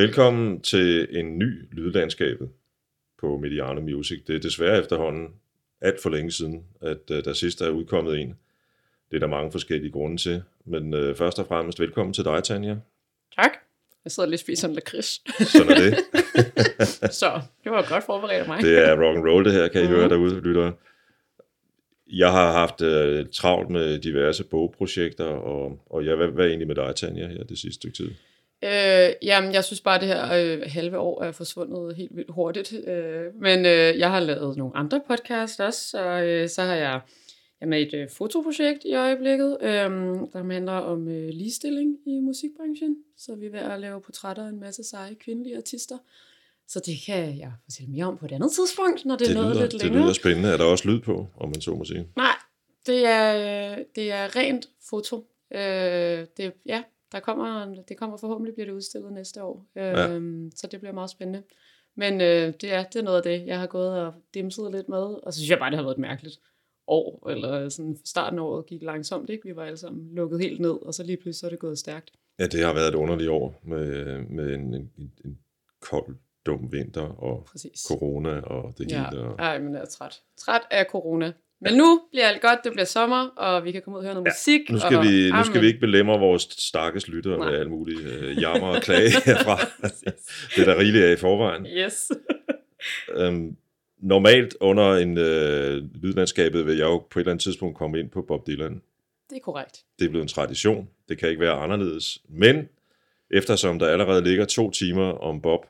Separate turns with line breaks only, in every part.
Velkommen til en ny lydlandskabet på Mediano Music. Det er desværre efterhånden alt for længe siden, at uh, der sidst er udkommet en. Det er der mange forskellige grunde til. Men uh, først og fremmest velkommen til dig, Tanja.
Tak. Jeg sidder lige og spiser en lakrids.
Sådan er det.
Så det var godt forberedt af mig.
det er rock and roll det her, kan I høre derude, lyttere. Jeg har haft uh, travlt med diverse bogprojekter, og, og ja, hvad, hvad er egentlig med dig, Tanja, her det sidste stykke tid?
Øh, jamen, jeg synes bare, at det her øh, halve år er forsvundet helt vildt hurtigt. Øh, men øh, jeg har lavet nogle andre podcasts også, og øh, så har jeg, jeg med et øh, fotoprojekt i øjeblikket, øh, der handler om øh, ligestilling i musikbranchen. Så vi er ved at lave portrætter af en masse seje kvindelige artister. Så det kan jeg fortælle mere om på et andet tidspunkt, når det,
Det
er noget
lyder,
lidt
det
længere.
lyder spændende. Er der også lyd på, om man så må sige?
Nej, det er, øh, det er rent foto. Øh, det, ja, der kommer, det kommer forhåbentlig bliver det udstillet næste år. Øh,
Ja.
Så det bliver meget spændende. Men øh, det, er, det er noget af det, jeg har gået og dimset lidt med. Og så synes jeg bare, det har været et mærkeligt år. Eller sådan starten af året gik langsomt. Ikke? Vi var alle sammen lukket helt ned, og så lige pludselig så er det gået stærkt.
Ja, det har været et underligt år med, med en, en, en kold, dum vinter og
Præcis.
corona og det
Ja,
hele. Og,
Ej, men jeg er træt. Træt af corona. Men nu bliver alt godt, det bliver sommer, og vi kan komme ud og høre noget
Ja,
musik.
nu skal,
og,
vi, nu skal vi ikke belemre vores stakkels lyttere med alle mulige øh, jammer og klage herfra. det er der rigeligt af i forvejen.
Yes.
Øhm, normalt under en øh, lydlandskabet vil jeg jo på et eller andet tidspunkt komme ind på Bob Dylan.
Det er korrekt.
Det er blevet en tradition. Det kan ikke være anderledes. Men eftersom der allerede ligger to timer om Bob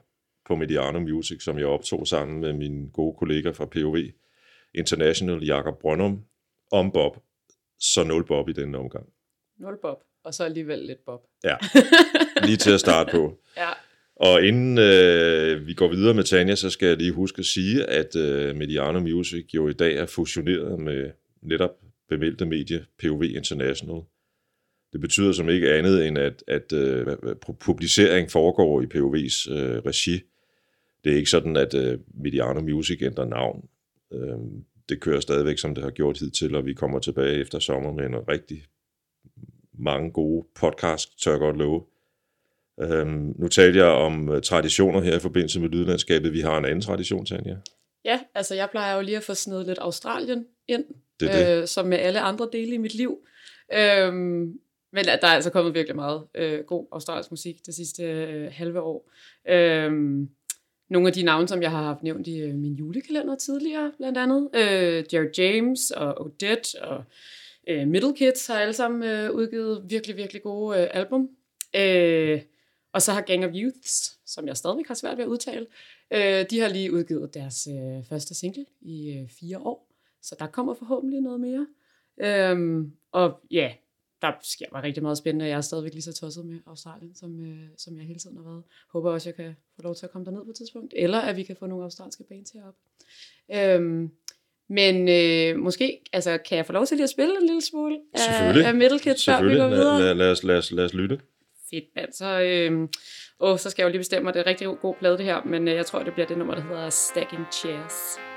på Mediano Music, som jeg optog sammen med min gode kollega fra POV International, Jakob Brøndum, om Bob, så nul Bob i denne omgang.
Nul bob, og så alligevel lidt bob.
Ja, lige til at starte på.
Ja,
Og inden øh, vi går videre med Tanja, så skal jeg lige huske at sige, at øh, Mediano Music jo i dag er fusioneret med netop bemeldte medie POV International. Det betyder som ikke andet end, at, at øh, publicering foregår i POV's øh, regi. Det er ikke sådan, at øh, Mediano Music ændrer navn. Øh, det kører stadigvæk, som det har gjort hidtil, og vi kommer tilbage efter sommer med en rigtig mange gode podcast, tør jeg godt love. Øhm, nu talte jeg om øh, traditioner her i forbindelse med lydlandskabet. Vi har en anden tradition, Tanja.
ja, altså jeg plejer jo lige at få snedet lidt Australien ind,
Det det.
Øh, som med alle andre dele i mit liv. Øhm, men der er altså kommet virkelig meget øh, god australsk musik det sidste øh, halve år. Øhm, nogle af de navne, som jeg har haft nævnt i øh, min julekalender tidligere, blandt andet. Øh, Jared James og Odette og øh, Middle Kids har alle sammen øh, udgivet virkelig, virkelig gode øh, album. Øh, og så har Gang of Youths, som jeg stadigvæk har svært ved at udtale, øh, de har lige udgivet deres øh, første single i øh, fire år. Så der kommer forhåbentlig noget mere. Øhm, og ja, der sker bare rigtig meget spændende. Jeg er stadigvæk lige så tosset med Australien, som, øh, som jeg hele tiden har været. Håber også, jeg kan få lov til at komme derned på et tidspunkt. Eller at vi kan få nogle australske bands herop. Øhm, men øh, måske altså, kan jeg få lov til lige at spille en lille smule af, af Middle Kids, før vi går videre?
Lad, lad, lad, os, lad, os, lad os lytte.
Fedt, mand. Så, øh, åh, så skal jeg jo lige bestemme mig. Det er en rigtig god plade, det her. Men øh, jeg tror, det bliver det nummer, der hedder Stacking Chairs.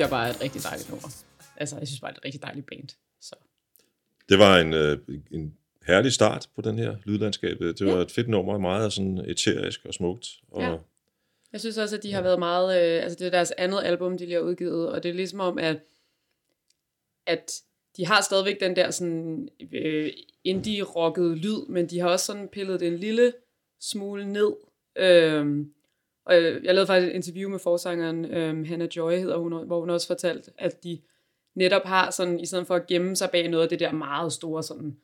Synes jeg bare er et rigtig dejligt nummer. Altså, jeg synes bare, det er et rigtig dejligt band. Så.
Det var en, øh, en herlig start på den her lydlandskab. Det var
Ja.
et fedt nummer, meget sådan eterisk og smukt. Og,
Ja. Jeg synes også, at de har været meget... Øh, altså, det er deres andet album, de lige har udgivet, og det er ligesom om, at, at de har stadigvæk den der sådan øh, indie-rockede lyd, men de har også sådan pillet det en lille smule ned. Øhm, og jeg jeg lavede faktisk et interview med forsangeren, øh, Hannah Joy hedder hun, hvor hun også fortalte, at de netop har sådan, i stedet for at gemme sig bag noget af det der meget store sådan,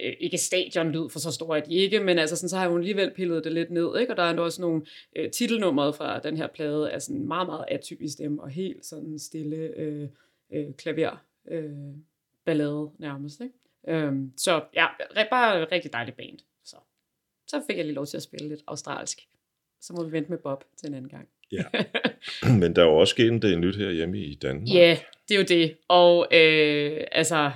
øh, ikke stadionlyd, for så store er de ikke, men altså sådan, så har hun alligevel pillet det lidt ned, ikke? og der er også nogle øh, titelnummeret fra den her plade, er sådan meget, meget atypisk dem, og helt sådan stille øh, øh, klaver øh, ballade nærmest. Ikke? Øhm, så ja, bare rigtig dejligt band. Så. så fik jeg lige lov til at spille lidt australsk. Så må vi vente med Bob til en anden gang.
Ja. Men der er jo også sket en del nyt her hjemme i Danmark.
Ja, det er jo det. Og øh, altså,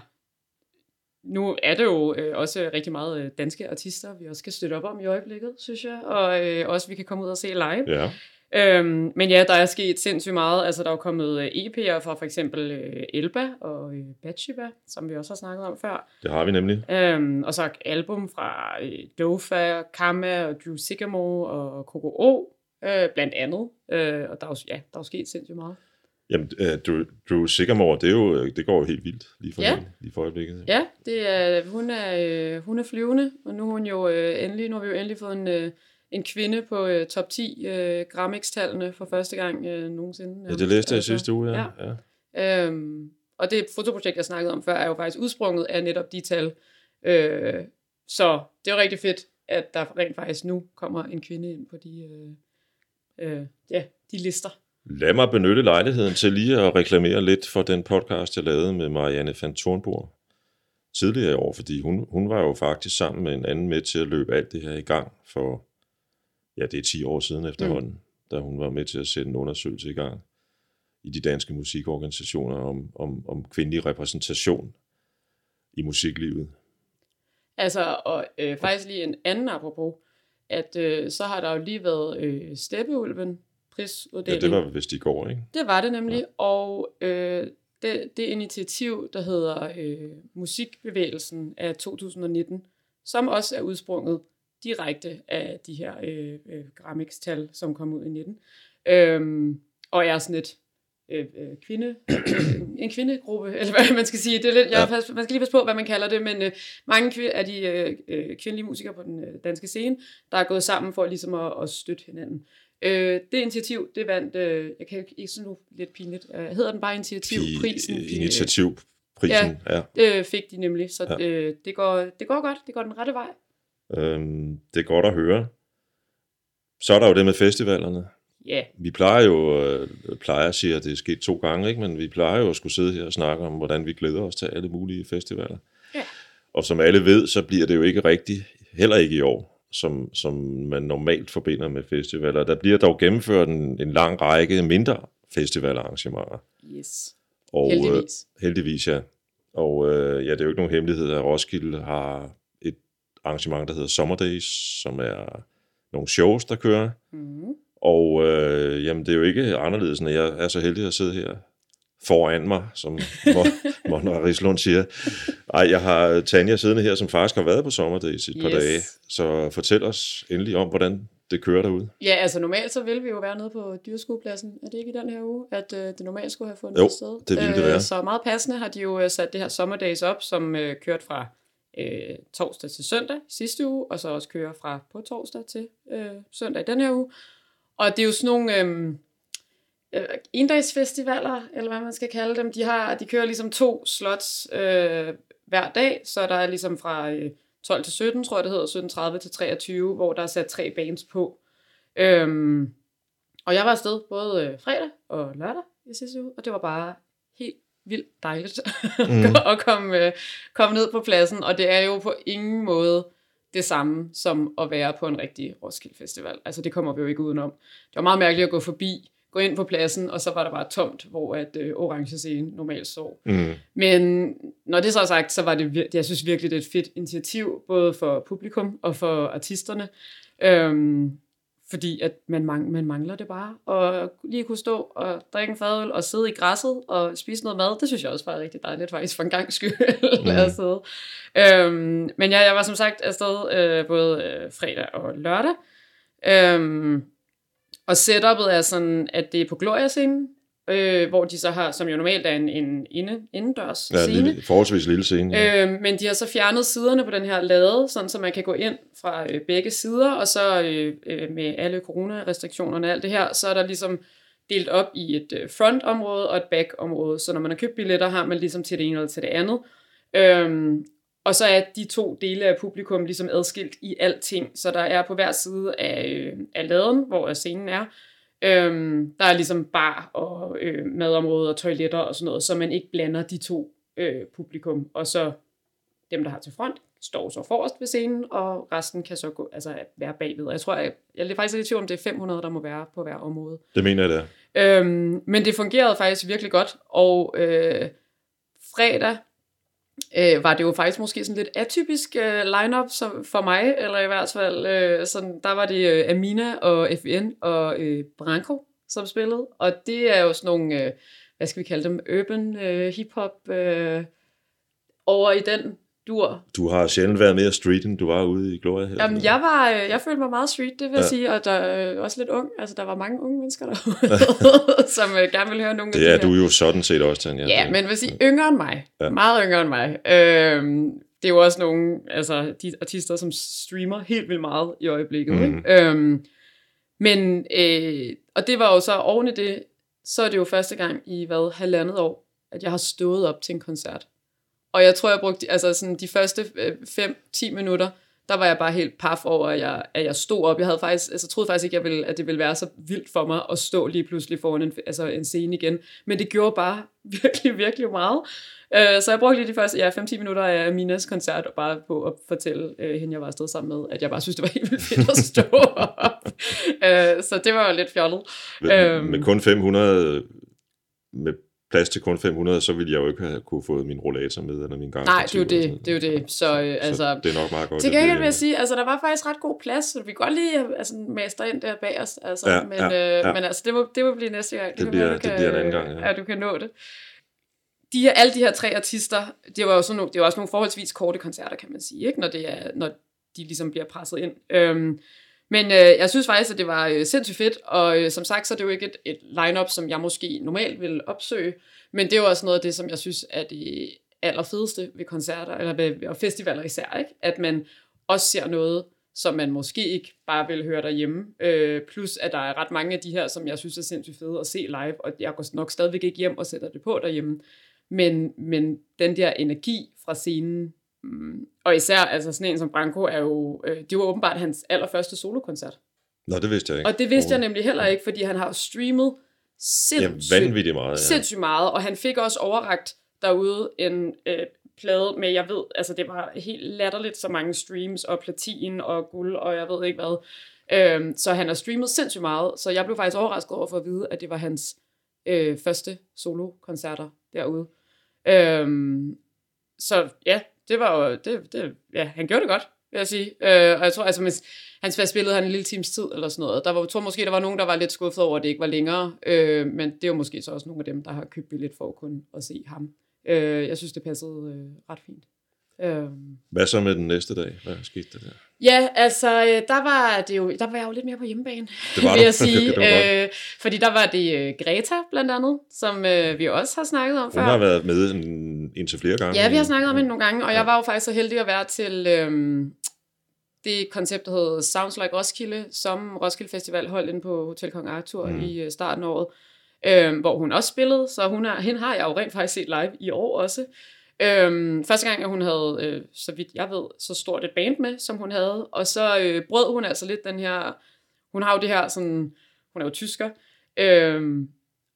nu er det jo øh, også rigtig meget øh, danske artister, vi også skal støtte op om i øjeblikket, synes jeg. Og øh, også vi kan komme ud og se live.
Ja,
Øhm, men ja, der er sket sindssygt meget. Altså, der er kommet øh, EP'er fra for eksempel øh, Elba og øh, Batshiba, som vi også har snakket om før.
det har vi nemlig.
Øhm, og så album fra øh, Dofa, Kama og Drew Sycamore og Coco O, øh, blandt andet. Øh, og der er, jo, ja, der er sket sindssygt meget.
Jamen, øh, Drew, Drew Sycamore, det, er jo, det går jo helt vildt lige for,
Ja.
ja. lige for øjeblikket.
Ja, det er, hun, er, øh, hun er flyvende, og nu er hun jo øh, endelig, nu har vi jo endelig fået en, øh, en kvinde på øh, top 10 øh, Grammix-tallene for første gang øh, nogensinde.
Ja, det læste jeg
Altså,
sidste uge, ja.
ja.
ja.
ja. Øhm, og det fotoprojekt, jeg snakkede om før, er jo faktisk udsprunget af netop de tal. Øh, så det er jo rigtig fedt, at der rent faktisk nu kommer en kvinde ind på de, øh, øh, ja, de lister.
Lad mig benytte lejligheden til lige at reklamere lidt for den podcast, jeg lavede med Marianne van Thornborg tidligere i år, fordi hun, hun var jo faktisk sammen med en anden med til at løbe alt det her i gang for, ja, det er 10 år siden efterhånden, mm. da hun var med til at sætte en undersøgelse i gang i de danske musikorganisationer om, om, om kvindelig repræsentation i musiklivet.
Altså, og øh, faktisk lige en anden apropos, at øh, så har der jo lige været øh, Steppeulven
Ja,
prisuddeling.
det var vist i går, ikke?
Det var det nemlig, ja. og øh, det, det initiativ, der hedder øh, Musikbevægelsen af 2019, som også er udsprunget direkte af de her øh, øh, Grammix-tal, som kom ud i 19, øhm, og er sådan et øh, øh, kvinde, øh, en kvindegruppe, eller hvad man skal sige. Det er lidt, jeg,
Ja.
ja. Man skal lige passe på, hvad man kalder det, men øh, mange af de øh, øh, kvindelige musikere på den øh, danske scene, der er gået sammen for ligesom at, at støtte hinanden. Øh, det initiativ, det vandt, øh, jeg kan ikke sådan nu lidt pinligt, øh, hedder den bare initiativprisen?
I, initiativprisen, ja.
Det øh, fik de nemlig, så
Ja.
ja. øh, det, går, det går godt, det går den rette vej.
Øhm, det er godt at høre. Så er der jo det med festivalerne.
Ja,
Vi plejer jo, øh, plejer at sige, at det er sket to gange, ikke? men vi plejer jo at skulle sidde her og snakke om, hvordan vi glæder os til alle mulige festivaler.
Ja.
Og som alle ved, så bliver det jo ikke rigtigt, heller ikke i år, som, som man normalt forbinder med festivaler. Der bliver dog gennemført en, en lang række mindre festivalarrangementer.
yes.
Og,
Heldigvis.
Øh, heldigvis, ja. Og øh, ja, det er jo ikke nogen hemmelighed, at Roskilde har arrangement, der hedder Summer Days, som er nogle shows, der kører.
Mm.
Og øh, jamen, det er jo ikke anderledes, når jeg er så heldig at sidde her foran mig, som Mona Rislund siger. Ej, jeg har Tanja siddende her, som faktisk har været på Summer Days et par
Yes.
dage. Så fortæl os endelig om, hvordan det kører derude.
Ja, altså normalt så vil vi jo være nede på dyreskuepladsen. Er det ikke i den her uge, at øh, det normalt skulle have fundet
Jo,
sted?
det ville det være.
Så meget passende har de jo øh, sat det her Summer Days op, som øh, kørte fra øh, torsdag til søndag sidste uge, og så også kører fra på torsdag til øh, søndag i den her uge. Og det er jo sådan nogle øh, øh, endagsfestivaler, eller hvad man skal kalde dem. De, har, de kører ligesom to slots øh, hver dag, så der er ligesom fra øh, 12 til 17, tror jeg det hedder, 17.30 til 23, hvor der er sat tre bands på. Øhm, og jeg var afsted både øh, fredag og lørdag i sidste uge, og det var bare helt vildt dejligt mm. at komme, øh, komme ned på pladsen. Og det er jo på ingen måde det samme som at være på en rigtig Roskilde Festival. Altså det kommer vi jo ikke udenom. Det var meget mærkeligt at gå forbi, gå ind på pladsen, og så var der bare tomt, hvor at øh, orange scene normalt så.
Mm.
Men når det så er sagt, så var det, jeg synes virkelig, det er et fedt initiativ, både for publikum og for artisterne. Øhm, fordi at man, mang- man mangler det bare. Og lige kunne stå og drikke en fadøl og sidde i græsset og spise noget mad, det synes jeg også var rigtig dejligt faktisk for en gang skyld mm. at sidde. Øhm, men ja, jeg var som sagt afsted øh, både øh, fredag og lørdag. Øhm, og setupet er sådan, at det er på Gloria-scenen, øh, hvor de så har, som jo normalt er en, en inde, indendørs
Ja,
scene.
lille, forholdsvis lille scene. Ja.
Øhm, men de har så fjernet siderne på den her lade, sådan så man kan gå ind fra øh, begge sider, og så øh, øh, med alle coronarestriktionerne og alt det her, så er der ligesom delt op i et øh, frontområde og et backområde. Så når man har købt billetter, har man ligesom til det ene eller til det andet. Øhm, og så er de to dele af publikum ligesom adskilt i alting. Så der er på hver side af, øh, af laden, hvor scenen er, øhm, der er ligesom bar og øh, madområde og toiletter og sådan noget, så man ikke blander de to øh, publikum. Og så dem, der har til front, står så forrest ved scenen, og resten kan så gå, altså være bagved. Jeg tror, jeg, jeg er faktisk lidt i tvivl om, det er 500, der må være på hver område.
Det mener jeg, det er.
Øhm, men det fungerede faktisk virkelig godt, og øh, fredag øh, var det jo faktisk måske sådan lidt atypisk øh, line-up som, for mig, eller i hvert fald, øh, sådan, der var det øh, Amina og FN og øh, Branko, som spillede, og det er jo sådan nogle, øh, hvad skal vi kalde dem, urban øh, hip-hop øh, over i den dur.
Du har sjældent været mere street, end du var ude i Gloria. Her.
Jamen, jeg var, øh, jeg følte mig meget street, det vil jeg
Ja.
sige, og der er også lidt ung, altså der var mange unge mennesker derude, som øh, gerne ville høre nogle af
Det
de
er
her.
du jo sådan set også, Tanja.
Ja, men vil sige yngre end mig.
Ja.
Ja. Meget yngre end mig. Øhm, det er jo også nogle altså, de artister, som streamer helt vildt meget i øjeblikket.
Mhm.
Mm. Ikke? Øhm, men, øh, og det var jo så oven i det, så er det jo første gang i hvad, halvandet år, at jeg har stået op til en koncert. Og jeg tror, jeg brugte altså sådan de første 5-10 minutter, der var jeg bare helt paf over, at jeg, at jeg stod op. Jeg havde faktisk, altså, troede faktisk ikke, jeg ville, at det ville være så vildt for mig at stå lige pludselig foran en, altså en scene igen. Men det gjorde bare virkelig, virkelig meget. Uh, så jeg brugte lige de første ja, 5-10 minutter af Minas koncert og bare på at fortælle uh, hende, jeg var afsted sammen med, at jeg bare synes, det var helt vildt fedt at stå op. uh, så det var jo lidt fjollet.
Med,
Øhm.
med kun 500, med plads til kun 500, så ville jeg jo ikke have kunne fået min rollator med, eller min gang.
Nej, det er jo det. Det er jo det. Så, uh, altså,
det er nok meget godt.
Til gengæld
det-
vil jeg sige, altså der var faktisk ret god plads, så vi kan godt lige altså, master ind der bag os. Altså,
Ja,
men,
ja,
øh,
ja.
men altså, det må, det må blive næste gang.
Det
kan
bliver-
være, du
det bliver en anden gang, ja.
ja. du kan nå det. De her, alle de her tre artister, det var jo sådan nogle, det var også nogle forholdsvis korte koncerter, kan man sige, ikke? Når, det er, når de ligesom bliver presset ind. Øhm, men øh, jeg synes faktisk, at det var øh, sindssygt fedt, og øh, som sagt, så er det jo ikke et, et lineup, som jeg måske normalt ville opsøge, men det er jo også noget af det, som jeg synes er det allerfedeste ved koncerter, eller ved, og festivaler især, ikke? at man også ser noget, som man måske ikke bare vil høre derhjemme. Øh, plus, at der er ret mange af de her, som jeg synes er sindssygt fede at se live, og jeg går nok stadigvæk ikke hjem og sætter det på derhjemme. Men, men den der energi fra scenen, og især altså sådan en som Branko, er jo, øh, det var åbenbart hans allerførste solokoncert.
Nå, det vidste jeg ikke.
Og det vidste jeg nemlig heller ikke, fordi han har streamet
Ja,
sindssygt
vanvittigt meget. Ja.
sindssygt meget, og han fik også overragt derude en øh, plade med, jeg ved, altså det var helt latterligt så mange streams, og platin og guld, og jeg ved ikke hvad. Øhm, så han har streamet sindssygt meget, så jeg blev faktisk overrasket over for at vide, at det var hans øh, første solo-koncerter derude. Øhm, så ja, det var jo, det, det, ja, han gjorde det godt, vil jeg sige. Øh, og jeg tror, altså, hvis, han spillede han en lille times tid eller sådan noget. Der var, jeg tror måske, der var nogen, der var lidt skuffet over, at det ikke var længere. Øh, men det er jo måske så også nogle af dem, der har købt billet for at kunne at se ham. Øh, jeg synes, det passede øh, ret fint. Øh,
Hvad så med den næste dag? Hvad skete der der?
Ja, altså, øh, der var, det jo, der var jeg jo lidt mere på hjemmebane,
Det var
vil jeg sige.
Det var
øh, fordi der var det øh, Greta, blandt andet, som øh, vi også har snakket om
Hun
før.
har været med en, indtil flere gange.
Ja, vi har snakket om det nogle gange, og
Ja.
jeg var jo faktisk så heldig at være til øhm, det koncept, der hedder Sounds Like Roskilde, som Roskilde Festival holdt inde på Hotel Kong Arthur
Mm.
i øh, starten af året, øhm, hvor hun også spillede, så hun er, hende har jeg jo rent faktisk set live i år også. Øhm, første gang, at hun havde, øh, så vidt jeg ved, så stort et band med, som hun havde, og så øh, brød hun altså lidt den her, hun har jo det her sådan, hun er jo tysker, øhm,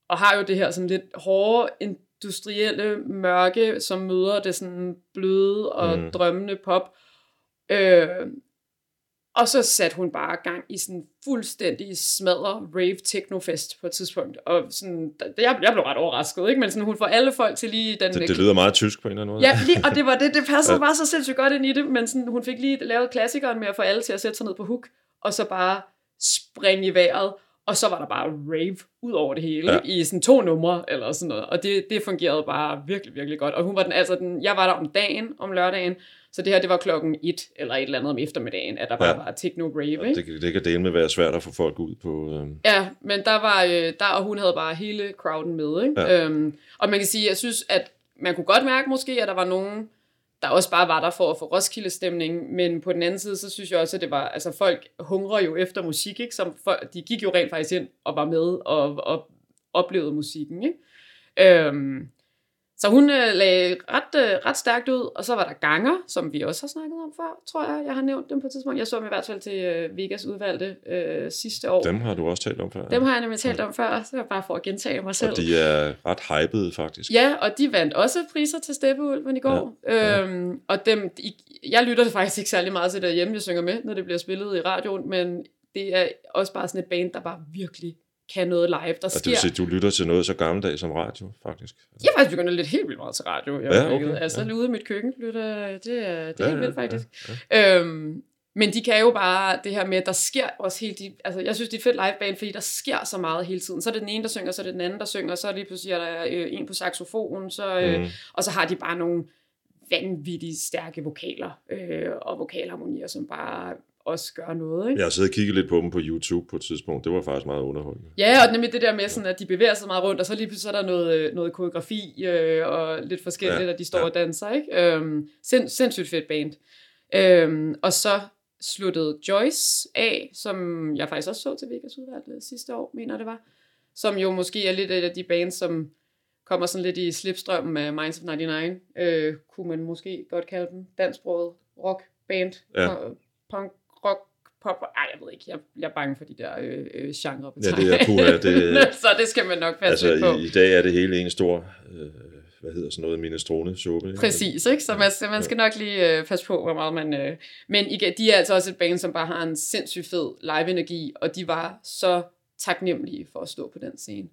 og har jo det her sådan lidt hårde, industrielle mørke, som møder det sådan bløde og
Mm.
mm. drømmende pop. Øh, og så satte hun bare gang i sådan fuldstændig smadre rave technofest på et tidspunkt. Og sådan, jeg, jeg blev ret overrasket, ikke? Men sådan, hun får alle folk til lige den...
Det, det lyder meget tysk på en eller anden måde.
Ja, lige, og det var det, det passede
Ja.
bare så sindssygt godt ind i det, men sådan, hun fik lige lavet klassikeren med at få alle til at sætte sig ned på hook, og så bare springe i vejret, og så var der bare rave ud over det hele,
Ja.
ja. i sådan to numre, eller sådan noget, og det, det fungerede bare virkelig, virkelig godt, og hun var den, altså den, jeg var der om dagen, om lørdagen, så det her, det var klokken et, eller et eller andet om eftermiddagen, at der bare
Ja.
var techno rave, ikke?
Det, kan- det kan dele med være svært at få folk ud på... Øh,
Ja, men der var, øh, der, og hun havde bare hele crowden med, ikke?
Ja.
Ja. Øhm, og man kan sige, jeg synes, at man kunne godt mærke måske, at der var nogen, der også bare var der for at få Roskilde-stemning, men på den anden side, så synes jeg også, at det var, altså folk hungrer jo efter musik, ikke? Som folk, de gik jo rent faktisk ind og var med og, og oplevede musikken, ikke? Øhm, så hun øh, lagde ret, øh, ret stærkt ud, og så var der ganger, som vi også har snakket om før, tror jeg. Jeg har nævnt dem på et tidspunkt. Jeg så dem i hvert fald til øh, Vegas udvalgte øh, sidste år.
dem har du også talt om før.
Dem har jeg nemlig talt om før, så det bare for at gentage mig selv.
Og de er ret hypede, faktisk.
Ja, og de vandt også priser til Steppeulven i går.
Ja,
Ja,
ja.
Øhm, og dem, de, jeg lytter det faktisk ikke særlig meget til derhjemme, jeg synger med, når det bliver spillet i radioen, men det er også bare sådan et band, der bare virkelig kan noget live. Der
Og det
sker...
vil sige, du lytter til noget så gammeldags som radio, faktisk.
Jeg er faktisk begyndt at lytte helt vildt meget til radio. Jeg
Ja,
okay, altså
ja.
ude i mit køkken lytter, det er, det er
Ja,
helt vildt faktisk.
ja,
Ja, Øhm, men de kan jo bare det her med, at der sker også helt... De, altså, jeg synes, det er et fedt liveband, fordi der sker så meget hele tiden. Så er det den ene, der synger, så er det den anden, der synger, så er lige pludselig er der øh, en på saxofon, så, øh,
Mm.
og så har de bare nogle vanvittigt stærke vokaler øh, og vokalharmonier, som bare også gør noget. Ikke?
Jeg har siddet og kigget lidt på dem på YouTube på et tidspunkt. Det var faktisk meget underholdende.
Ja, og nemlig det der med, sådan, at de bevæger sig meget rundt, og så lige pludselig så er der noget, øh, noget koreografi øh, og lidt forskelligt,
Ja,
at de står
ja.
og danser. Ikke? Øhm, sind, sindssygt fedt band. Øhm, og så sluttede Joyce af, som jeg faktisk også så til Vegas udvalg sidste år, mener det var. Som jo måske er lidt et af de bands, som kommer sådan lidt i slipstrømmen af Minds of 99, øh, kunne man måske godt kalde dem. Dansksproget rockband,
Ja.
ja. punk, rock, pop, ej, jeg ved ikke, jeg, jeg er bange for de der øh, øh, genre
Ja, det er puha, det-
Så det skal man nok passe
Altså,
på.
i, i dag er det hele en stor, øh, hvad hedder sådan noget, minestrone suppe.
Præcis, ikke? Så man skal, man skal nok lige øh, passe på, hvor meget man... Øh... Men igen, de er altså også et band, som bare har en sindssygt fed live-energi, og de var så taknemmelige for at stå på den scene.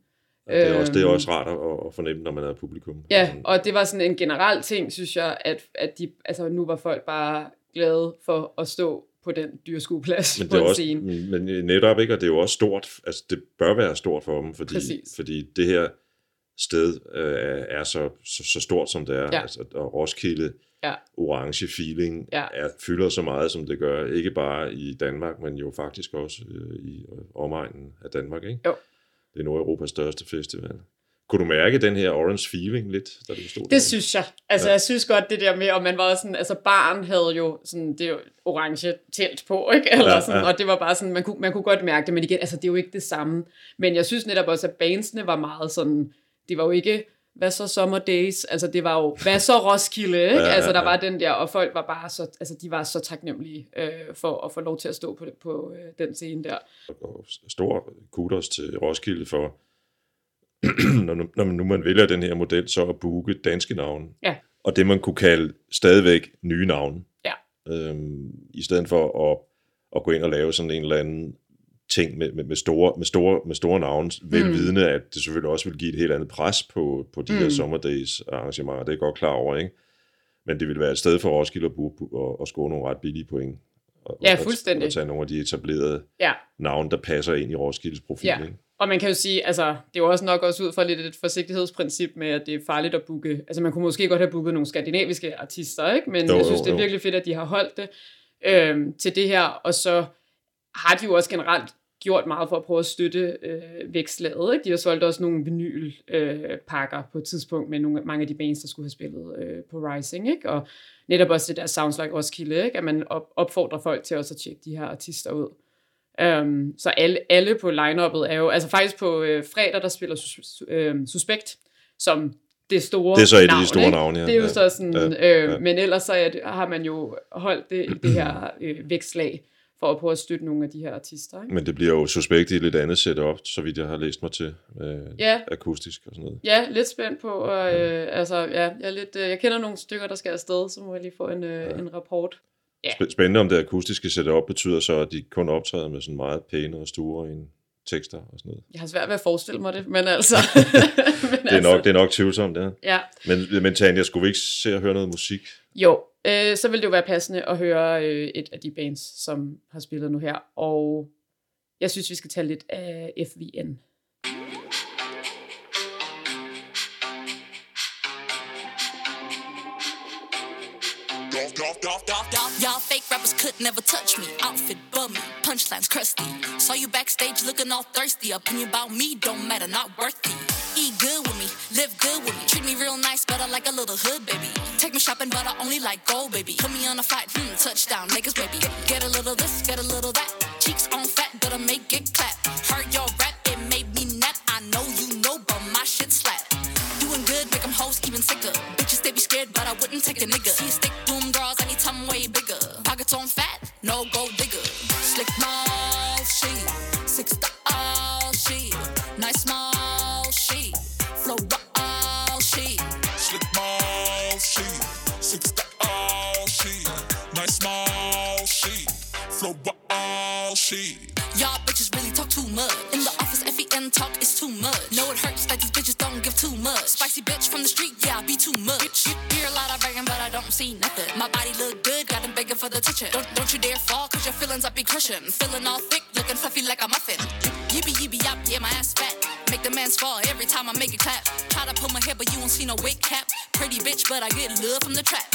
Og det, er også, det er
Øhm.
også rart at, at fornemme, når man er publikum.
Ja, og det var sådan en generel ting, synes jeg, at, at de, altså, nu var folk bare glade for at stå på den dyrskueplads
men
på
det er
en
også,
scene.
men netop ikke, og det er jo også stort, altså det bør være stort for dem, fordi,
Præcis.
fordi det her sted øh, er så, så, så stort, som det er.
Ja.
Altså, og Roskilde,
Ja.
orange feeling,
Ja.
er, fylder så meget, som det gør, ikke bare i Danmark, men jo faktisk også øh, i omegnen af Danmark. Ikke?
Jo.
Det er Nordeuropas største festival. Kunne du mærke den her orange feeling lidt, da du stod der?
Det synes jeg. Altså,
Ja.
ja. jeg synes godt det der med, og man var sådan, altså barn havde jo sådan, det er jo orange telt på, ikke? Eller
Ja,
ja, sådan,
ja.
ja. og det var bare sådan, man kunne, man kunne godt mærke det, men igen, altså det er jo ikke det samme. Men jeg synes netop også, at bandsene var meget sådan, det var jo ikke, hvad så Summer Days, altså det var jo, hvad så Roskilde, ikke?
Ja, ja,
Altså der
ja.
var den der, og folk var bare så, altså de var så taknemmelige øh, for at få lov til at stå på, på øh, den scene der.
og stor kudos til Roskilde for, når, nu- når man nu man vælger den her model, så at booke danske navne.
Ja.
Og det man kunne kalde stadigvæk nye navne.
Ja.
Øhm, I stedet for at, at gå ind og lave sådan en eller anden ting med, med, med, store, med, store, med store navne, velvidende, at det selvfølgelig også vil give et helt andet pres på, på de mm. her
Mm.
Summer Days arrangementer. Det er jeg godt klar over, ikke? Men det ville være et sted for Roskilde at, booke, og, og score nogle ret billige point. Og,
Ja,
og-
fuldstændig.
Og tage nogle af de etablerede
Ja,
navn, der passer ind i Roskildes profil.
Ja.
Ikke?
Og man kan jo sige, altså, det er jo også nok også ud fra lidt et forsigtighedsprincip med, at det er farligt at booke. Altså, man kunne måske godt have booket nogle skandinaviske artister, ikke? Men
Jo,
jo, jeg
jo,
synes, det er
jo.
virkelig fedt, at de har holdt det øhm, til det her. Og så har de jo også generelt gjort meget for at prøve at støtte øh, vækslaget. Ikke? De har solgt også nogle vinylpakker øh, pakker på et tidspunkt med nogle, mange af de bands, der skulle have spillet øh, på Rising. Ikke? Og netop også det der Sounds Like Roskilde, ikke? at man op, opfordrer folk til også at tjekke de her artister ud. Um, så alle, alle på line-uppet er jo, altså faktisk på øh, fredag, der spiller sus, øh, Suspekt, som det store
Det er så et af de
navn,
store navne, ja.
Det er jo
Ja.
så sådan,
Ja.
ja. øh,
Ja.
men ellers så er det, har man jo holdt det, det her øh, vækslag for at prøve at støtte nogle af de her artister. Ikke?
Men det bliver jo suspekt i et lidt andet setup, så vidt jeg har læst mig til. Øh,
Ja.
Akustisk og sådan noget.
Ja, lidt spændt på, og øh, altså, ja, jeg, er lidt, øh, jeg kender nogle stykker, der skal afsted, så må jeg lige få en, øh,
Ja.
en rapport. Ja.
Sp- Spændende om det akustiske setup betyder så, at de kun optræder med sådan meget pæne og store en tekster og sådan noget.
Jeg har svært ved at forestille mig det, men altså... men
Det er nok, det er nok tvivlsomt, ja.
Ja,
Men, men Tanja, skulle vi ikke se og høre noget musik?
Jo, øh, så vil det jo være passende at høre øh, et af de bands, som har spillet nu her. Og jeg synes, vi skal tage lidt af FVN.
Y'all fake rappers could never touch me. Outfit bummy, punchlines crusty. Saw you backstage looking all thirsty. Opinion about me don't matter, not worthy. Eat good with me, live good with me. Treat me real nice, but I like a little hood, baby. Take me shopping, but I only like gold, baby. Put me on a flight, hmm, touchdown, Lakers, baby. Get a little this, get a little that. Cheeks on fat, but I make it clap. Heard your rap, it made me nap. I know you know, but my shit slap. Doing good, make them hoes even sicker. Bitches, they be scared, but I wouldn't take a nigga. See a stick boom Way bigger. Pockets on fat, no gold digger. Slick mouth, she. Six style, she. Nice mouth, she. Flow wild, she.
Slick mouth, she. Six to all she. Nice small she. Flow all she.
Y'all bitches really talk too much. In the office, FEN talk is too much. Know it hurts that these bitches don't give too much. Spicy bitch from the street, yeah, I be too much. You hear a lot of bragging, but I don't see nothing. My body look good, got them begging for the attention. Don't, don't you dare fall, cause your feelings I be crushing. Feeling all thick, looking fluffy like a muffin. Yippee yippee yop, yeah, my ass fat. Make the man's fall every time I make it clap. Try to pull my hair, but you won't see no wig cap. Pretty bitch, but I get love from the trap.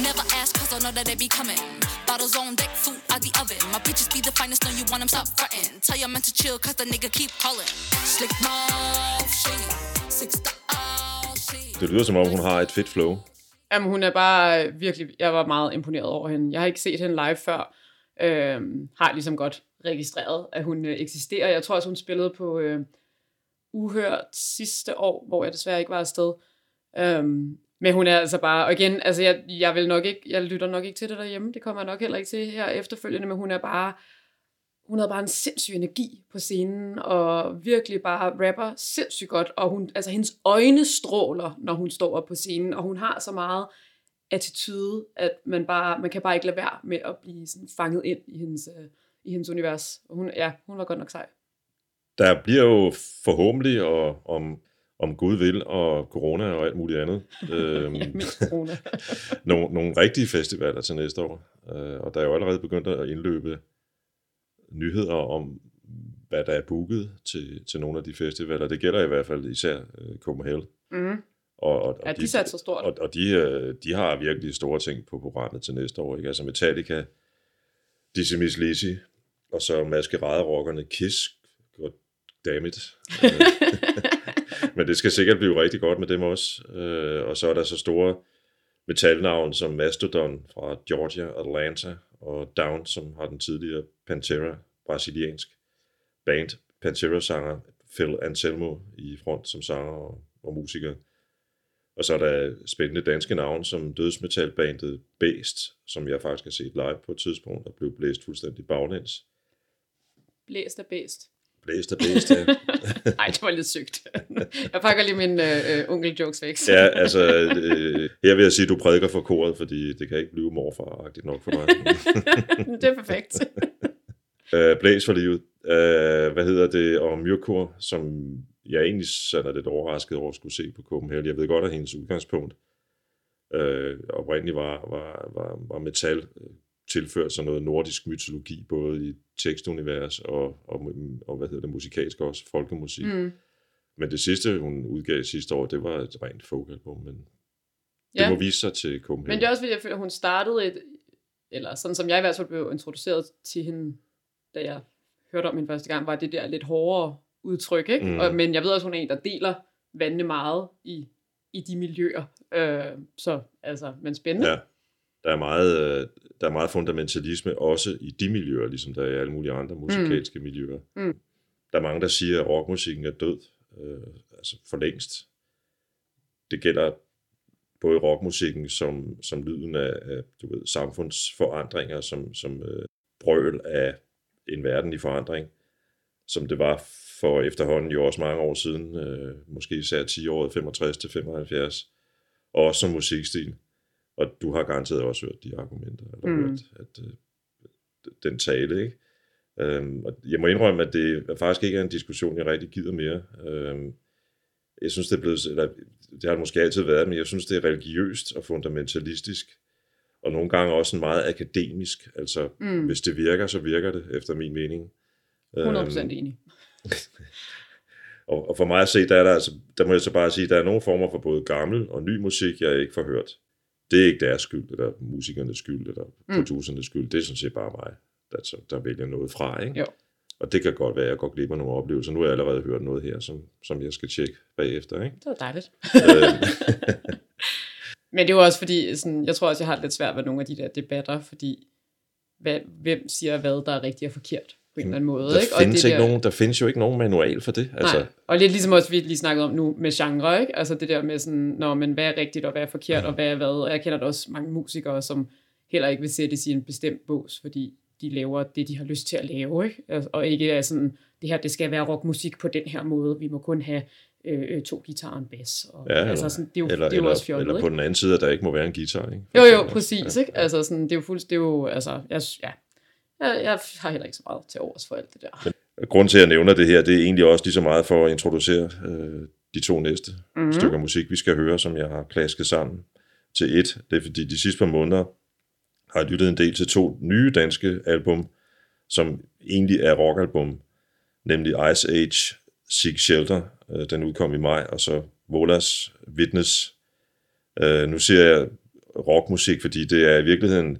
Never ask, cause I know that they be coming. Bottles on deck, food out the oven. My bitches be the finest, know you want them, stop frontin'. Tell your man to chill, cause the nigga keep calling. Slick mouth, shit. Six style.
Det lyder som om, hun har et fedt flow.
Jamen, hun er bare virkelig... Jeg var meget imponeret over hende. Jeg har ikke set hende live før. Øhm, har ligesom godt registreret, at hun øh, eksisterer. Jeg tror også, hun spillede på øh, Uhørt sidste år, hvor jeg desværre ikke var afsted. Øhm, men hun er altså bare... Og igen, altså jeg, jeg, vil nok ikke, jeg lytter nok ikke til det derhjemme. Det kommer jeg nok heller ikke til her efterfølgende. Men hun er bare... Hun havde bare en sindssyg energi på scenen, og virkelig bare rapper sindssygt godt, og hun, altså hendes øjne stråler, når hun står op på scenen, og hun har så meget attitude, at man, bare, man kan bare ikke lade være med at blive sådan fanget ind i hendes, øh, i hendes univers. Og hun, ja, hun var godt nok sej.
Der bliver jo forhåbentlig, og om, om Gud vil, og corona og alt muligt andet, øhm,
Ja, corona.
nogle, nogle rigtige festivaler til næste år. Øh, og der er jo allerede begyndt at indløbe nyheder om, hvad der er booket til, til nogle af de festivaler. Det gælder i hvert fald især øh, Copenhagen.
mm.
Og, og,
Ja, de satser stort.
Og, og de, øh, de har virkelig store ting på programmet til næste år. Ikke? Altså Metallica, Dizzy Miss Lizzy, og så maskeraderockerne Kiss. God dammit. Øh, Men det skal sikkert blive rigtig godt med dem også. Øh, og så er der så store metalnavn som Mastodon fra Georgia, Atlanta, og Down, som har den tidligere Pantera, brasiliansk band. Pantera-sanger Phil Anselmo i front som sanger og, og musiker. Og så er der spændende danske navn som dødsmetalbandet Beast, som jeg faktisk har set live på et tidspunkt, og blev blæst fuldstændig baglæns.
Blæst af bedst.
Blæst af Beast, ja.
Nej, det var lidt sygt. jeg pakker lige min øh, øh, onkel-jokes væk.
Ja, altså, øh, her vil jeg sige, at du prædiker for koret, fordi det kan ikke blive morfar nok for mig.
det er perfekt.
øh, Blæs for livet. Øh, hvad hedder det? Og Myrkur, som jeg egentlig sådan er lidt overrasket over at skulle se på Copenhagen. Jeg ved godt, at hendes udgangspunkt øh, oprindeligt var, var, var, var metal, øh, tilført sådan noget nordisk mytologi, både i tekstunivers og, og, og hvad hedder det, musikalsk også, folkemusik.
Mm.
Men det sidste, hun udgav sidste år, det var et rent folkalbum, men det
Ja.
må vise sig til Copenhagen.
Men det er også fordi, jeg føler, at hun startede et, eller sådan som jeg i hvert fald blev introduceret til hende, da jeg hørte om hende første gang, var det der lidt hårdere udtryk, ikke?
Mm.
Mm. Og, men jeg ved også, hun er en, der deler vandene meget i, i de miljøer. Øh, så altså, men spændende.
Ja. Der er, meget, øh, der er meget fundamentalisme også i de miljøer, ligesom der er i alle mulige andre musikalske mm. miljøer.
Mm.
Der er mange, der siger, at rockmusikken er død, øh, altså for længst. Det gælder både rockmusikken som, som lyden af, af du ved, samfundsforandringer, som, som øh, brøl af en verden i forandring, som det var for efterhånden jo også mange år siden, øh, måske især 10 år, 65 til 75, og også som musikstil. Og du har garanteret også hørt de argumenter, eller
mm.
hørt at, øh, den tale, ikke? Øhm, og jeg må indrømme, at det faktisk ikke er en diskussion, jeg rigtig gider mere. Øhm, jeg synes, det er blevet, eller, det har det måske altid været, men jeg synes, det er religiøst og fundamentalistisk, og nogle gange også en meget akademisk. Altså,
Mm.
hvis det virker, så virker det, efter min mening.
100%
Øhm,
enig.
Og, og for mig at se, der, er der, altså, der må jeg så bare sige, der er nogle former for både gammel og ny musik, jeg ikke får hørt. Det er ikke deres skyld, eller musikernes skyld, eller
Mm.
producernes skyld. Det er sådan set bare mig, der, så- der vælger noget fra. Ikke?
Jo.
Og det kan godt være, at jeg går glip af nogle oplevelser. Nu har jeg allerede hørt noget her, som, som jeg skal tjekke bagefter. Ikke?
Det var dejligt.
Øh,
Men det er jo også fordi, sådan, jeg tror også, jeg har det lidt svært ved nogle af de der debatter, fordi hvad, hvem siger hvad, der er rigtigt og forkert på en eller anden måde.
der,
ikke?
findes
det
ikke
der,
nogen, der findes jo ikke nogen manual for det. Altså,
Nej. Og lidt ligesom også, vi lige snakkede om nu med genre, ikke? Altså det der med sådan, når men hvad er rigtigt og hvad er forkert og hvad er hvad. Og jeg kender da også mange musikere, som heller ikke vil sættes i en bestemt bås, fordi de laver det, de har lyst til at lave, ikke? Altså, Og ikke er sådan, det her, det skal være rockmusik på den her måde. Vi må kun have øh, øh, to guitarer og en bas. Og,
Ja, eller,
altså sådan, det er jo,
eller,
det er jo
eller,
også fjollet,
eller på den anden side, at der ikke må være en guitar. Ikke?
Jo, jo, præcis, ja. ikke? Altså, sådan, det er jo fuldstændig, det er jo, altså, jeg, ja, jeg, jeg har heller ikke så meget til overs for alt det der.
Grunden til, at jeg nævner det her, det er egentlig også lige så meget for at introducere øh, de to næste
Mhm.
mm-hmm. stykker musik, vi skal høre, som jeg har klasket sammen til et. Det er fordi, de sidste par måneder har jeg lyttet en del til to nye danske album, som egentlig er rockalbum, nemlig Ice Age, Seek Shelter, øh, den udkom i maj, og så Volas Witness. Øh, nu siger jeg rockmusik, fordi det er i virkeligheden